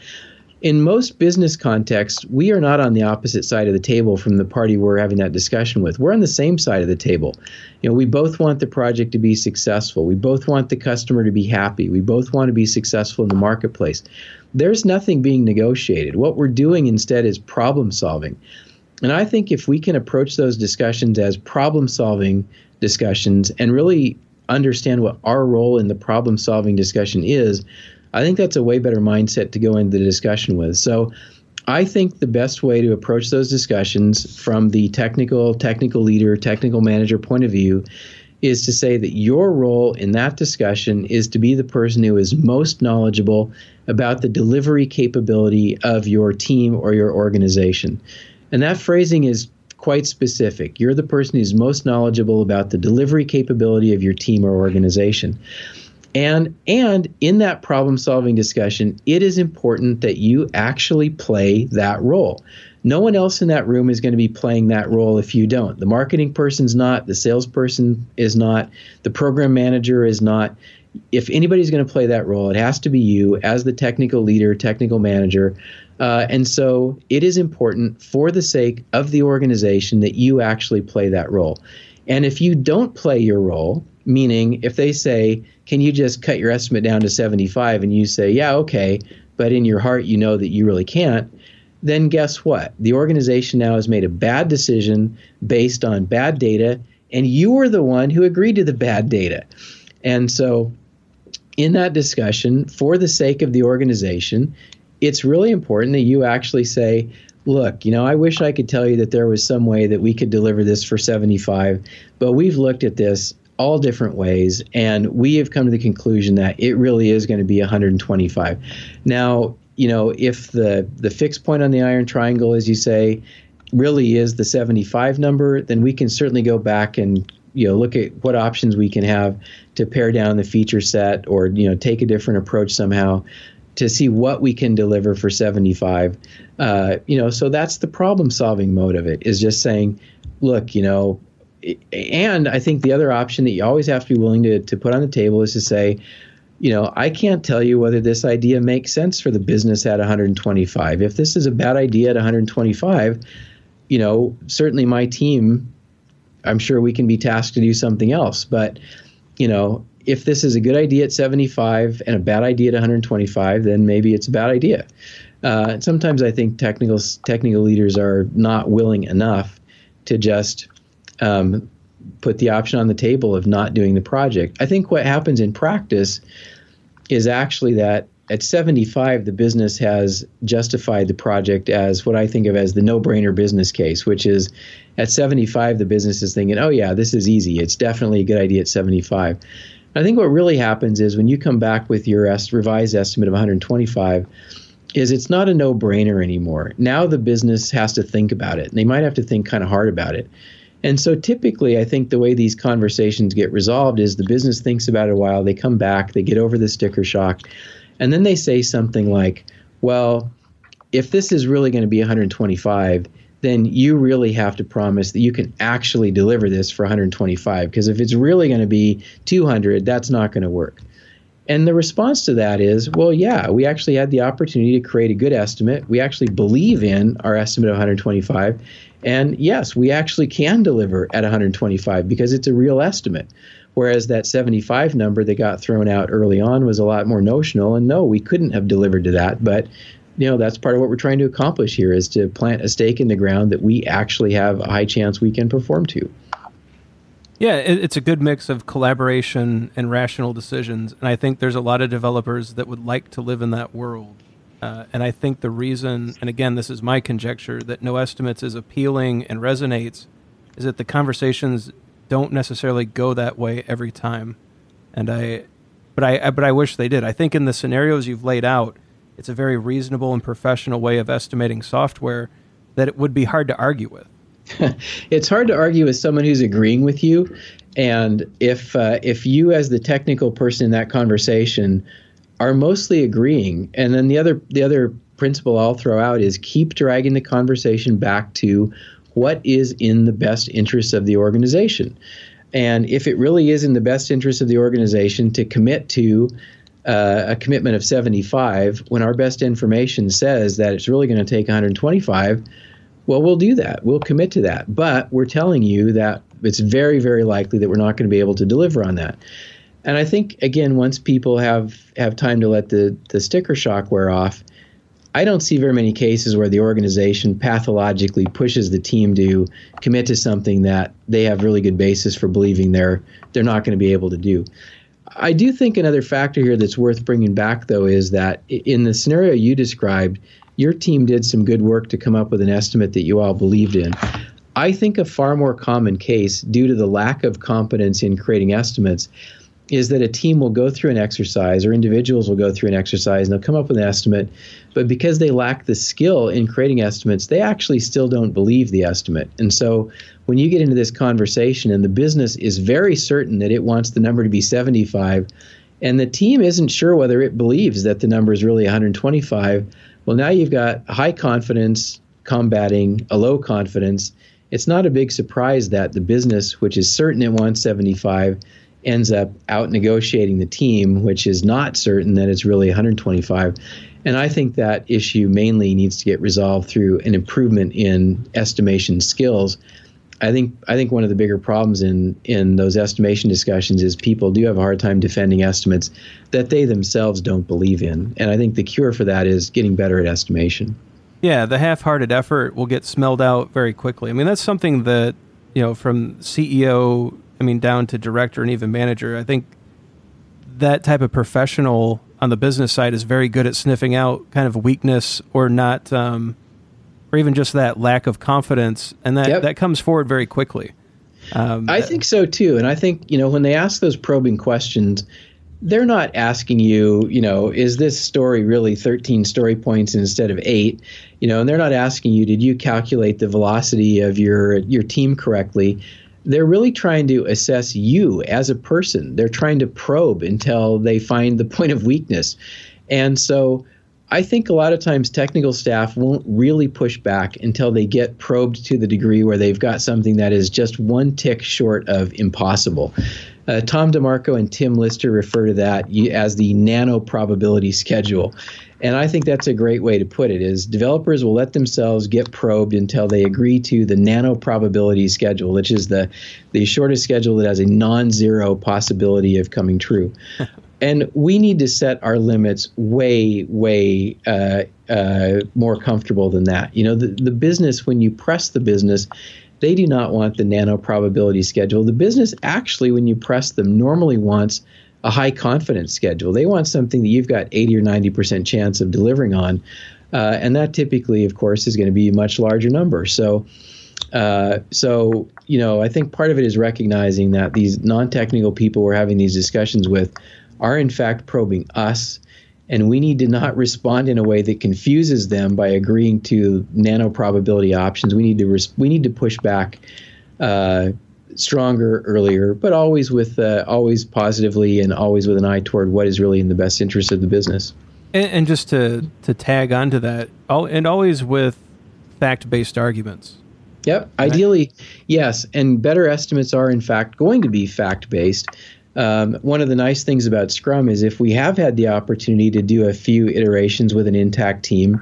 In most business contexts, we are not on the opposite side of the table from the party we're having that discussion with. We're on the same side of the table. You know, we both want the project to be successful. We both want the customer to be happy. We both want to be successful in the marketplace. There's nothing being negotiated. What we're doing instead is problem solving. And I think if we can approach those discussions as problem solving discussions and really understand what our role in the problem solving discussion is, I think that's a way better mindset to go into the discussion with. So I think the best way to approach those discussions from the technical, technical leader, technical manager point of view is to say that your role in that discussion is to be the person who is most knowledgeable about the delivery capability of your team or your organization. And that phrasing is quite specific. You're the person who's most knowledgeable about the delivery capability of your team or organization. And and in that problem solving discussion, it is important that you actually play that role. No one else in that room is going to be playing that role if you don't. The marketing person's not, the salesperson is not, the program manager is not. If anybody's going to play that role, it has to be you as the technical leader, technical manager uh, and so it is important for the sake of the organization that you actually play that role. And if you don't play your role, meaning if they say, can you just cut your estimate down to 75 and you say, yeah, okay, but in your heart you know that you really can't, then guess what? The organization now has made a bad decision based on bad data, and you were the one who agreed to the bad data. And so, in that discussion, for the sake of the organization, it's really important that you actually say, look, you know, I wish I could tell you that there was some way that we could deliver this for 75, but we've looked at this all different ways and we have come to the conclusion that it really is going to be 125. Now, you know, if the the fixed point on the iron triangle as you say really is the 75 number, then we can certainly go back and you know look at what options we can have to pare down the feature set or you know take a different approach somehow to see what we can deliver for 75 uh, you know so that's the problem solving mode of it is just saying look you know and i think the other option that you always have to be willing to, to put on the table is to say you know i can't tell you whether this idea makes sense for the business at 125 if this is a bad idea at 125 you know certainly my team i'm sure we can be tasked to do something else but you know if this is a good idea at 75 and a bad idea at 125, then maybe it's a bad idea. Uh, sometimes I think technical technical leaders are not willing enough to just um, put the option on the table of not doing the project. I think what happens in practice is actually that at 75, the business has justified the project as what I think of as the no brainer business case, which is at 75, the business is thinking, oh, yeah, this is easy. It's definitely a good idea at 75. I think what really happens is when you come back with your revised estimate of 125, is it's not a no brainer anymore. Now the business has to think about it. And they might have to think kind of hard about it. And so typically, I think the way these conversations get resolved is the business thinks about it a while, they come back, they get over the sticker shock, and then they say something like, well, if this is really going to be 125, then you really have to promise that you can actually deliver this for 125. Because if it's really going to be 200, that's not going to work. And the response to that is, well, yeah, we actually had the opportunity to create a good estimate. We actually believe in our estimate of 125. And yes, we actually can deliver at 125 because it's a real estimate. Whereas that 75 number that got thrown out early on was a lot more notional. And no, we couldn't have delivered to that. But you know that's part of what we're trying to accomplish here is to plant a stake in the ground that we actually have a high chance we can perform to. Yeah, it's a good mix of collaboration and rational decisions, and I think there's a lot of developers that would like to live in that world. Uh, and I think the reason, and again, this is my conjecture, that No Estimates is appealing and resonates is that the conversations don't necessarily go that way every time. And I, but I, but I wish they did. I think in the scenarios you've laid out, it's a very reasonable and professional way of estimating software that it would be hard to argue with. it's hard to argue with someone who's agreeing with you, and if uh, if you as the technical person in that conversation are mostly agreeing. And then the other the other principle I'll throw out is keep dragging the conversation back to what is in the best interest of the organization. And if it really is in the best interest of the organization to commit to uh, a commitment of 75 when our best information says that it's really going to take 125, well, we'll do that. We'll commit to that. But we're telling you that it's very, very likely that we're not going to be able to deliver on that. And I think again, once people have have time to let the the sticker shock wear off, I don't see very many cases where the organization pathologically pushes the team to commit to something that they have really good basis for believing they're they're not going to be able to do. I do think another factor here that's worth bringing back though is that in the scenario you described, your team did some good work to come up with an estimate that you all believed in. I think a far more common case due to the lack of competence in creating estimates is that a team will go through an exercise or individuals will go through an exercise and they'll come up with an estimate, but because they lack the skill in creating estimates, they actually still don't believe the estimate. And so when you get into this conversation and the business is very certain that it wants the number to be 75 and the team isn't sure whether it believes that the number is really 125, well now you've got high confidence combating a low confidence. It's not a big surprise that the business which is certain it wants 75 ends up out negotiating the team, which is not certain that it's really 125. And I think that issue mainly needs to get resolved through an improvement in estimation skills. I think I think one of the bigger problems in in those estimation discussions is people do have a hard time defending estimates that they themselves don't believe in. And I think the cure for that is getting better at estimation. Yeah, the half-hearted effort will get smelled out very quickly. I mean, that's something that, you know, from CEO I mean, down to director and even manager. I think that type of professional on the business side is very good at sniffing out kind of weakness or not, um, or even just that lack of confidence, and that yep. that comes forward very quickly. Um, I think so too, and I think you know when they ask those probing questions, they're not asking you, you know, is this story really 13 story points instead of eight? You know, and they're not asking you, did you calculate the velocity of your your team correctly? They're really trying to assess you as a person. They're trying to probe until they find the point of weakness. And so I think a lot of times technical staff won't really push back until they get probed to the degree where they've got something that is just one tick short of impossible. Uh, Tom DeMarco and Tim Lister refer to that as the nano probability schedule. And I think that's a great way to put it is developers will let themselves get probed until they agree to the nano probability schedule, which is the, the shortest schedule that has a non-zero possibility of coming true. and we need to set our limits way, way uh, uh, more comfortable than that. You know, the, the business, when you press the business, they do not want the nano probability schedule. The business actually, when you press them, normally wants a high confidence schedule. They want something that you've got 80 or 90% chance of delivering on. Uh, and that typically, of course, is going to be a much larger number. So, uh, so you know, I think part of it is recognizing that these non-technical people we're having these discussions with are in fact probing us, and we need to not respond in a way that confuses them by agreeing to nano probability options. We need to res- we need to push back. Uh, stronger earlier, but always with uh, always positively and always with an eye toward what is really in the best interest of the business. And, and just to to tag onto that, and always with fact based arguments. Yep. Right. Ideally, yes. And better estimates are in fact going to be fact based. Um, one of the nice things about Scrum is if we have had the opportunity to do a few iterations with an intact team,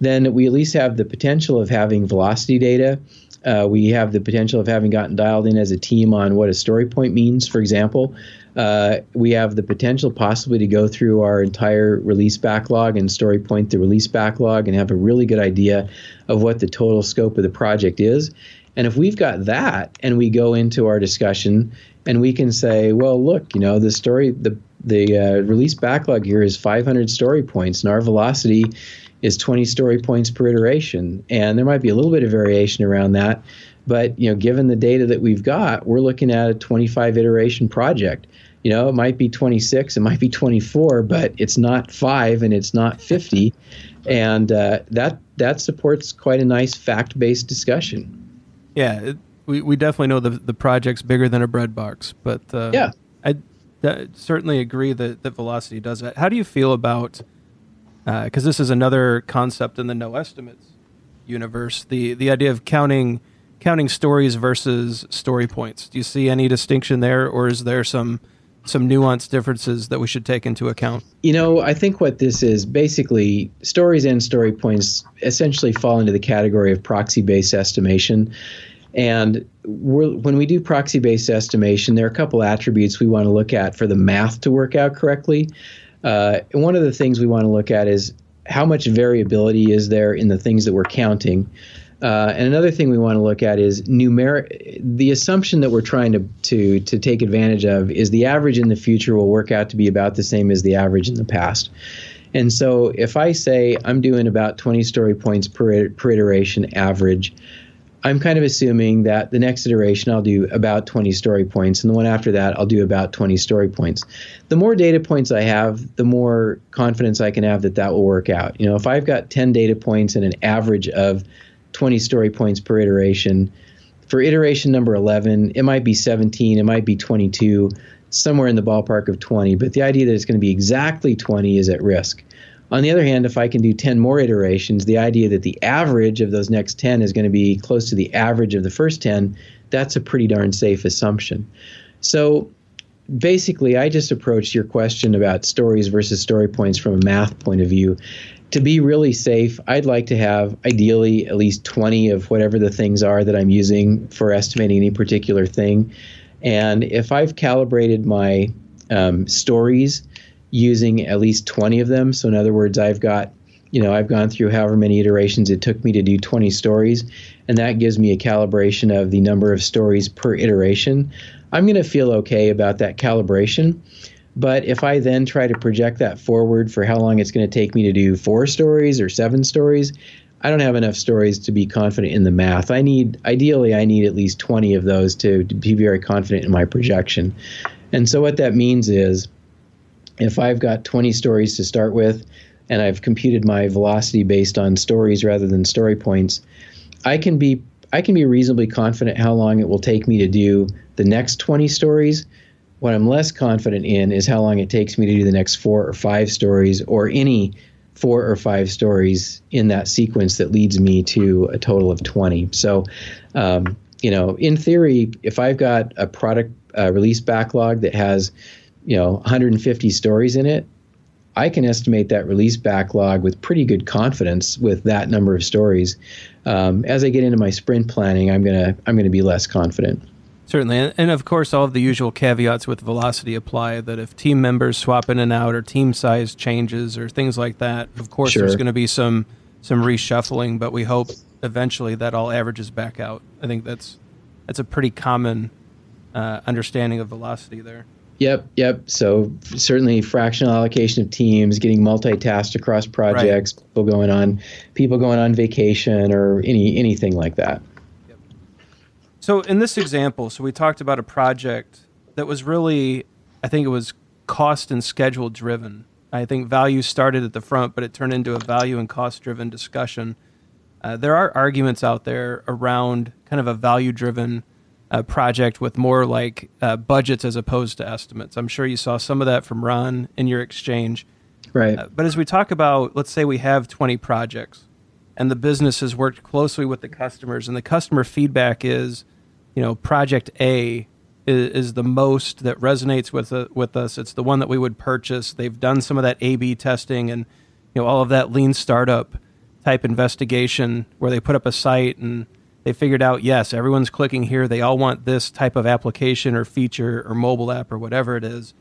then we at least have the potential of having velocity data uh, we have the potential of having gotten dialed in as a team on what a story point means, for example. Uh, we have the potential possibly to go through our entire release backlog and story point the release backlog and have a really good idea of what the total scope of the project is. And if we've got that and we go into our discussion and we can say, well, look, you know, the story, the the uh, release backlog here is 500 story points, and our velocity is 20 story points per iteration. And there might be a little bit of variation around that. But, you know, given the data that we've got, we're looking at a 25 iteration project. You know, it might be 26, it might be 24, but it's not five and it's not 50. And uh, that that supports quite a nice fact based discussion. Yeah, we, we definitely know the, the project's bigger than a bread box, but uh, yeah, I certainly agree that, that velocity does that. How do you feel about because uh, this is another concept in the no estimates universe. The the idea of counting counting stories versus story points. Do you see any distinction there, or is there some some nuanced differences that we should take into account? You know, I think what this is basically stories and story points essentially fall into the category of proxy based estimation. And when we do proxy based estimation, there are a couple attributes we want to look at for the math to work out correctly. Uh, one of the things we want to look at is how much variability is there in the things that we're counting. Uh, and another thing we want to look at is numeric. The assumption that we're trying to, to to take advantage of is the average in the future will work out to be about the same as the average in the past. And so, if I say I'm doing about 20 story points per, per iteration average, I'm kind of assuming that the next iteration I'll do about 20 story points, and the one after that I'll do about 20 story points. The more data points I have, the more confidence I can have that that will work out. You know, if I've got 10 data points and an average of 20 story points per iteration, for iteration number 11, it might be 17, it might be 22, somewhere in the ballpark of 20, but the idea that it's going to be exactly 20 is at risk. On the other hand, if I can do 10 more iterations, the idea that the average of those next 10 is going to be close to the average of the first 10, that's a pretty darn safe assumption. So basically, I just approached your question about stories versus story points from a math point of view. To be really safe, I'd like to have ideally at least 20 of whatever the things are that I'm using for estimating any particular thing. And if I've calibrated my um, stories using at least 20 of them. So in other words, I've got, you know, I've gone through however many iterations it took me to do 20 stories, and that gives me a calibration of the number of stories per iteration. I'm going to feel okay about that calibration. But if I then try to project that forward for how long it's going to take me to do four stories or seven stories, I don't have enough stories to be confident in the math. I need, ideally, I need at least 20 of those to, to be very confident in my projection. And so what that means is if I've got 20 stories to start with and I've computed my velocity based on stories rather than story points, I can be I can be reasonably confident how long it will take me to do the next 20 stories. What I'm less confident in is how long it takes me to do the next four or five stories or any four or five stories in that sequence that leads me to a total of 20. So, um, you know, in theory, if I've got a product uh, release backlog that has you know 150 stories in it, I can estimate that release backlog with pretty good confidence with that number of stories. Um, as I get into my sprint planning, I'm gonna I'm gonna be less confident. Certainly. And of course, all of the usual caveats with velocity apply that if team members swap in and out or team size changes or things like that, of course, sure. there's going to be some, some reshuffling, but we hope eventually that all averages back out. I think that's, that's a pretty common uh, understanding of velocity there. Yep, yep. So certainly fractional allocation of teams, getting multitasked across projects, right. people going on people going on vacation or any anything like that. Yep. So in this example, so we talked about a project that was really I think it was cost and schedule driven. I think value started at the front, but it turned into a value and cost driven discussion. Uh, there are arguments out there around kind of a value driven uh, project with more like uh, budgets as opposed to estimates. I'm sure you saw some of that from Ron in your exchange. Right. Uh, but as we talk about, let's say we have 20 projects and the business has worked closely with the customers and the customer feedback is, you know, project A is, is the most that resonates with uh, with us. It's the one that we would purchase. They've done some of that A/B testing and you know all of that lean startup type investigation where they put up a site and they figured out yes, everyone's clicking here. They all want this type of application or feature or mobile app or whatever it is.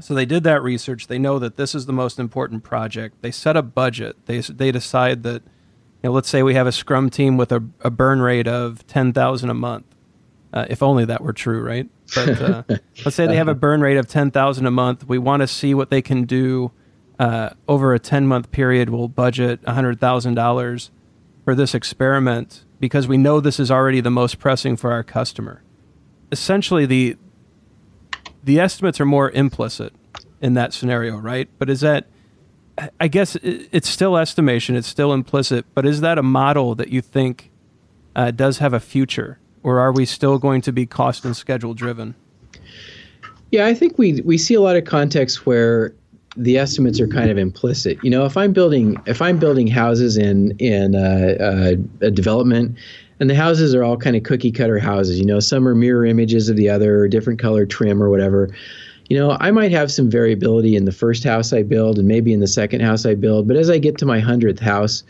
So they did that research. They know that this is the most important project. They set a budget. They they decide that you know, let's say we have a Scrum team with a, a burn rate of ten thousand a month. Uh, if only that were true, right? But uh, let's say they have a burn rate of ten thousand a month. We want to see what they can do uh, over a ten month period. We'll budget hundred thousand dollars for this experiment because we know this is already the most pressing for our customer. Essentially, the the estimates are more implicit in that scenario, right? But is that I guess it's still estimation, it's still implicit, but is that a model that you think uh, does have a future, or are we still going to be cost and schedule driven? Yeah, I think we we see a lot of contexts where the estimates are kind of implicit. You know, if I'm building if I'm building houses in in uh, uh, a development, and the houses are all kind of cookie cutter houses. You know, some are mirror images of the other, or different color trim or whatever. You know, I might have some variability in the first house I build and maybe in the second house I build, but as I get to my hundredth house,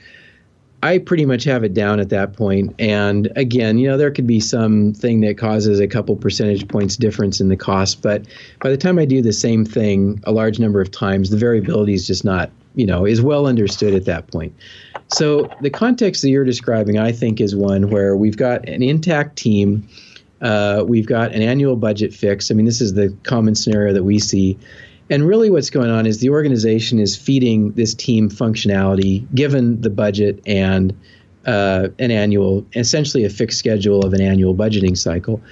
I pretty much have it down at that point. And again, you know, there could be something that causes a couple percentage points difference in the cost, but by the time I do the same thing a large number of times, the variability is just not, you know, is well understood at that point. So the context that you're describing, I think, is one where we've got an intact team. Uh, we've got an annual budget fix. I mean, this is the common scenario that we see. And really, what's going on is the organization is feeding this team functionality given the budget and uh, an annual, essentially a fixed schedule of an annual budgeting cycle.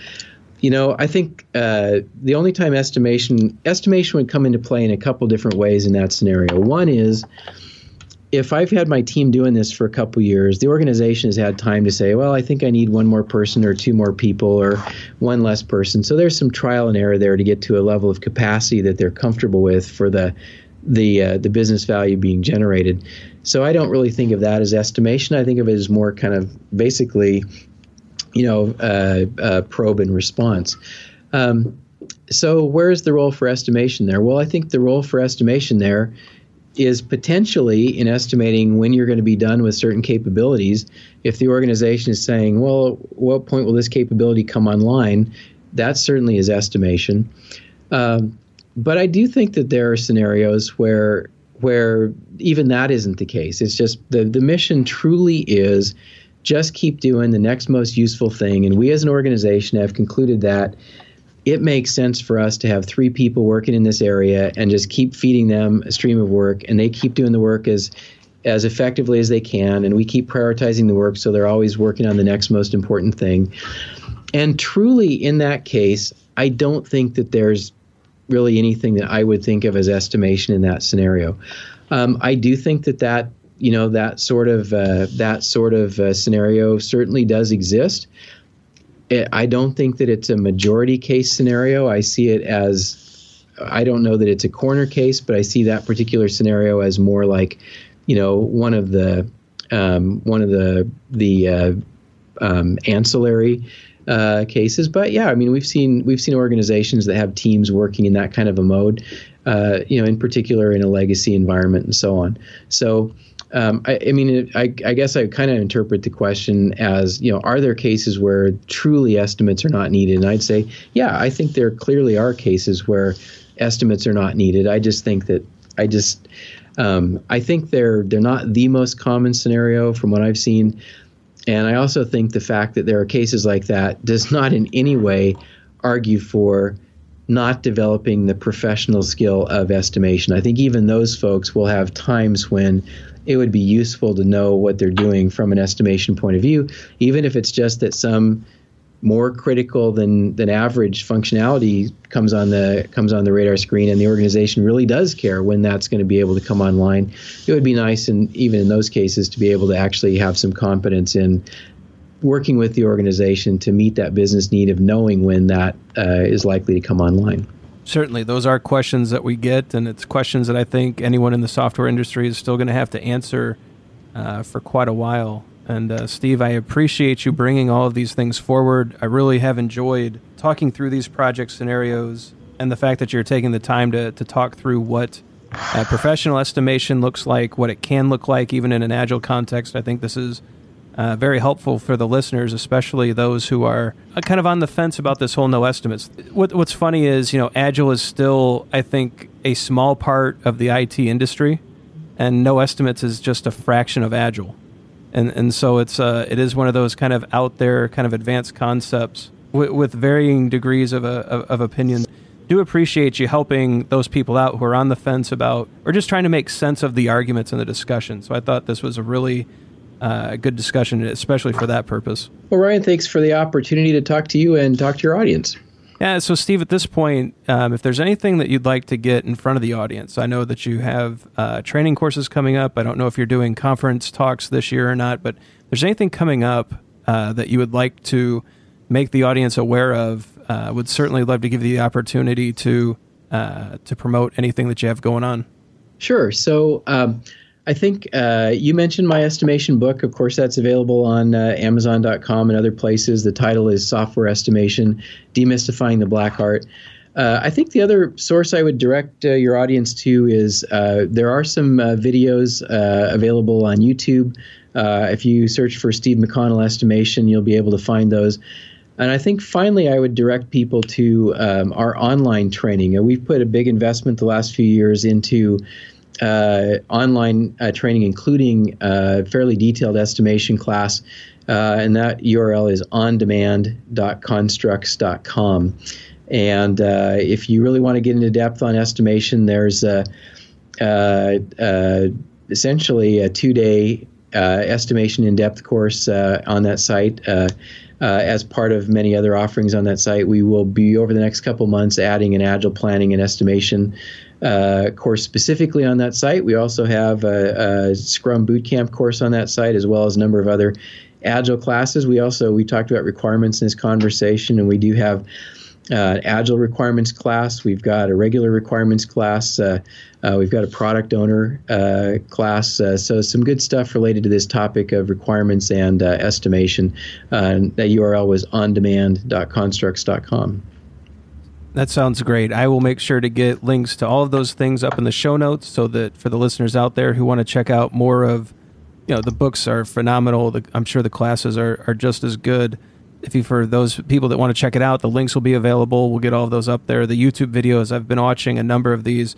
You know, I think uh, the only time estimation estimation would come into play in a couple different ways in that scenario. One is if I've had my team doing this for a couple years, the organization has had time to say, well, I think I need one more person or two more people or one less person. So there's some trial and error there to get to a level of capacity that they're comfortable with for the the uh, the business value being generated. So I don't really think of that as estimation. I think of it as more kind of basically, you know, uh, uh, probe and response. Um, so where's the role for estimation there? Well, I think the role for estimation there is potentially in estimating when you're going to be done with certain capabilities. If the organization is saying, well, what point will this capability come online? That certainly is estimation. Um, but I do think that there are scenarios where where even that isn't the case. It's just the, the mission truly is just keep doing the next most useful thing. And we as an organization have concluded that it makes sense for us to have three people working in this area and just keep feeding them a stream of work and they keep doing the work as as effectively as they can and we keep prioritizing the work so they're always working on the next most important thing. And truly in that case i don't think that there's really anything that i would think of as estimation in that scenario. Um, i do think that that you know that sort of uh, that sort of uh, scenario certainly does exist I don't think that it's a majority case scenario. I see it as I don't know that it's a corner case, but I see that particular scenario as more like, you know, one of the um, one of the the uh, um, ancillary uh, cases. But yeah, I mean, we've seen we've seen organizations that have teams working in that kind of a mode. Uh, you know, in particular in a legacy environment and so on. So um, I, I, mean, I, I guess I kind of interpret the question as, you know, are there cases where truly estimates are not needed? And I'd say, yeah, I think there clearly are cases where estimates are not needed. I just think that I just um, I think they're they're not the most common scenario from what I've seen, and I also think the fact that there are cases like that does not in any way argue for not developing the professional skill of estimation. I think even those folks will have times when it would be useful to know what they're doing from an estimation point of view, even if it's just that some more critical than than average functionality comes on the comes on the radar screen and the organization really does care when that's going to be able to come online. It would be nice and even in those cases to be able to actually have some confidence in working with the organization to meet that business need of knowing when that uh, is likely to come online Certainly, those are questions that we get, and it's questions that I think anyone in the software industry is still going to have to answer uh, for quite a while. And uh, Steve, I appreciate you bringing all of these things forward. I really have enjoyed talking through these project scenarios and the fact that you're taking the time to, to talk through what uh, professional estimation looks like, what it can look like, even in an agile context. I think this is uh, very helpful for the listeners, especially those who are uh, kind of on the fence about this whole no estimates. What, what's funny is, you know, Agile is still, I think, a small part of the IT industry, and no estimates is just a fraction of Agile. And, and so it's uh, it is one of those kind of out there, kind of advanced concepts with, with varying degrees of, a, of, of opinion. Do appreciate you helping those people out who are on the fence about, or just trying to make sense of the arguments and the discussion. So I thought this was a really uh, a good discussion, especially for that purpose. Well, Ryan, thanks for the opportunity to talk to you and talk to your audience. Yeah, so Steve, at this point, um, if there's anything that you'd like to get in front of the audience, I know that you have uh, training courses coming up. I don't know if you're doing conference talks this year or not, but if there's anything coming up uh, that you would like to make the audience aware of, uh, would certainly love to give you the opportunity to uh, to promote anything that you have going on. Sure. So. Um, I think uh, you mentioned my estimation book. Of course, that's available on uh, Amazon.com and other places. The title is Software Estimation Demystifying the Black Art. Uh, I think the other source I would direct uh, your audience to is uh, there are some uh, videos available on YouTube. if you search for Steve McConnell Estimation, you'll be able to find those. And I think finally, I would direct people to um, our online training. we've put a big investment the last few years into online uh, training, including a uh, fairly detailed estimation class. Uh, and that URL is ondemand.construx.com. And uh, if you really want to get into depth on estimation, there's a, essentially a two day estimation in depth course on that site. Uh, as part of many other offerings on that site. We will be over the next couple months adding an agile planning and estimation uh, course specifically on that site. We also have a, a, Scrum Bootcamp course on that site, as well as a number of other Agile classes. We also we talked about requirements in this conversation, and we do have uh, Agile requirements class. We've got a regular requirements class. Uh, uh, we've got a product owner uh, class. Uh, so some good stuff related to this topic of requirements and uh, estimation. that URL was ondemand.construx.com. That sounds great. I will make sure to get links to all of those things up in the show notes so that for the listeners out there who want to check out more of, you know, the books are phenomenal. The, I'm sure the classes are, are just as good. If you, for those people that want to check it out, the links will be available. We'll get all of those up there. The YouTube videos, I've been watching a number of these.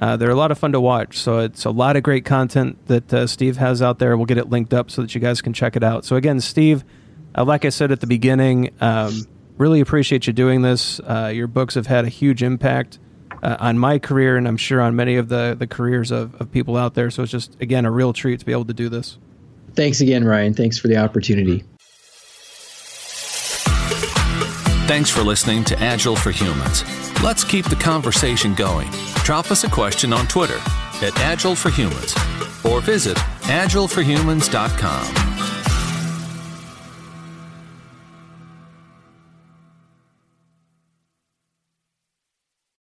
Uh, they're a lot of fun to watch. So it's a lot of great content that uh, Steve has out there. We'll get it linked up so that you guys can check it out. So again, Steve, uh, like I said at the beginning, um, really appreciate you doing this. Uh, your books have had a huge impact uh, on my career, and I'm sure on many of the, the careers of, of people out there. So it's just, again, a real treat to be able to do this. Thanks again, Ryan. Thanks for the opportunity. Thanks for listening to Agile for Humans. Let's keep the conversation going. Drop us a question on Twitter at Agile for Humans or visit agileforhumans.com.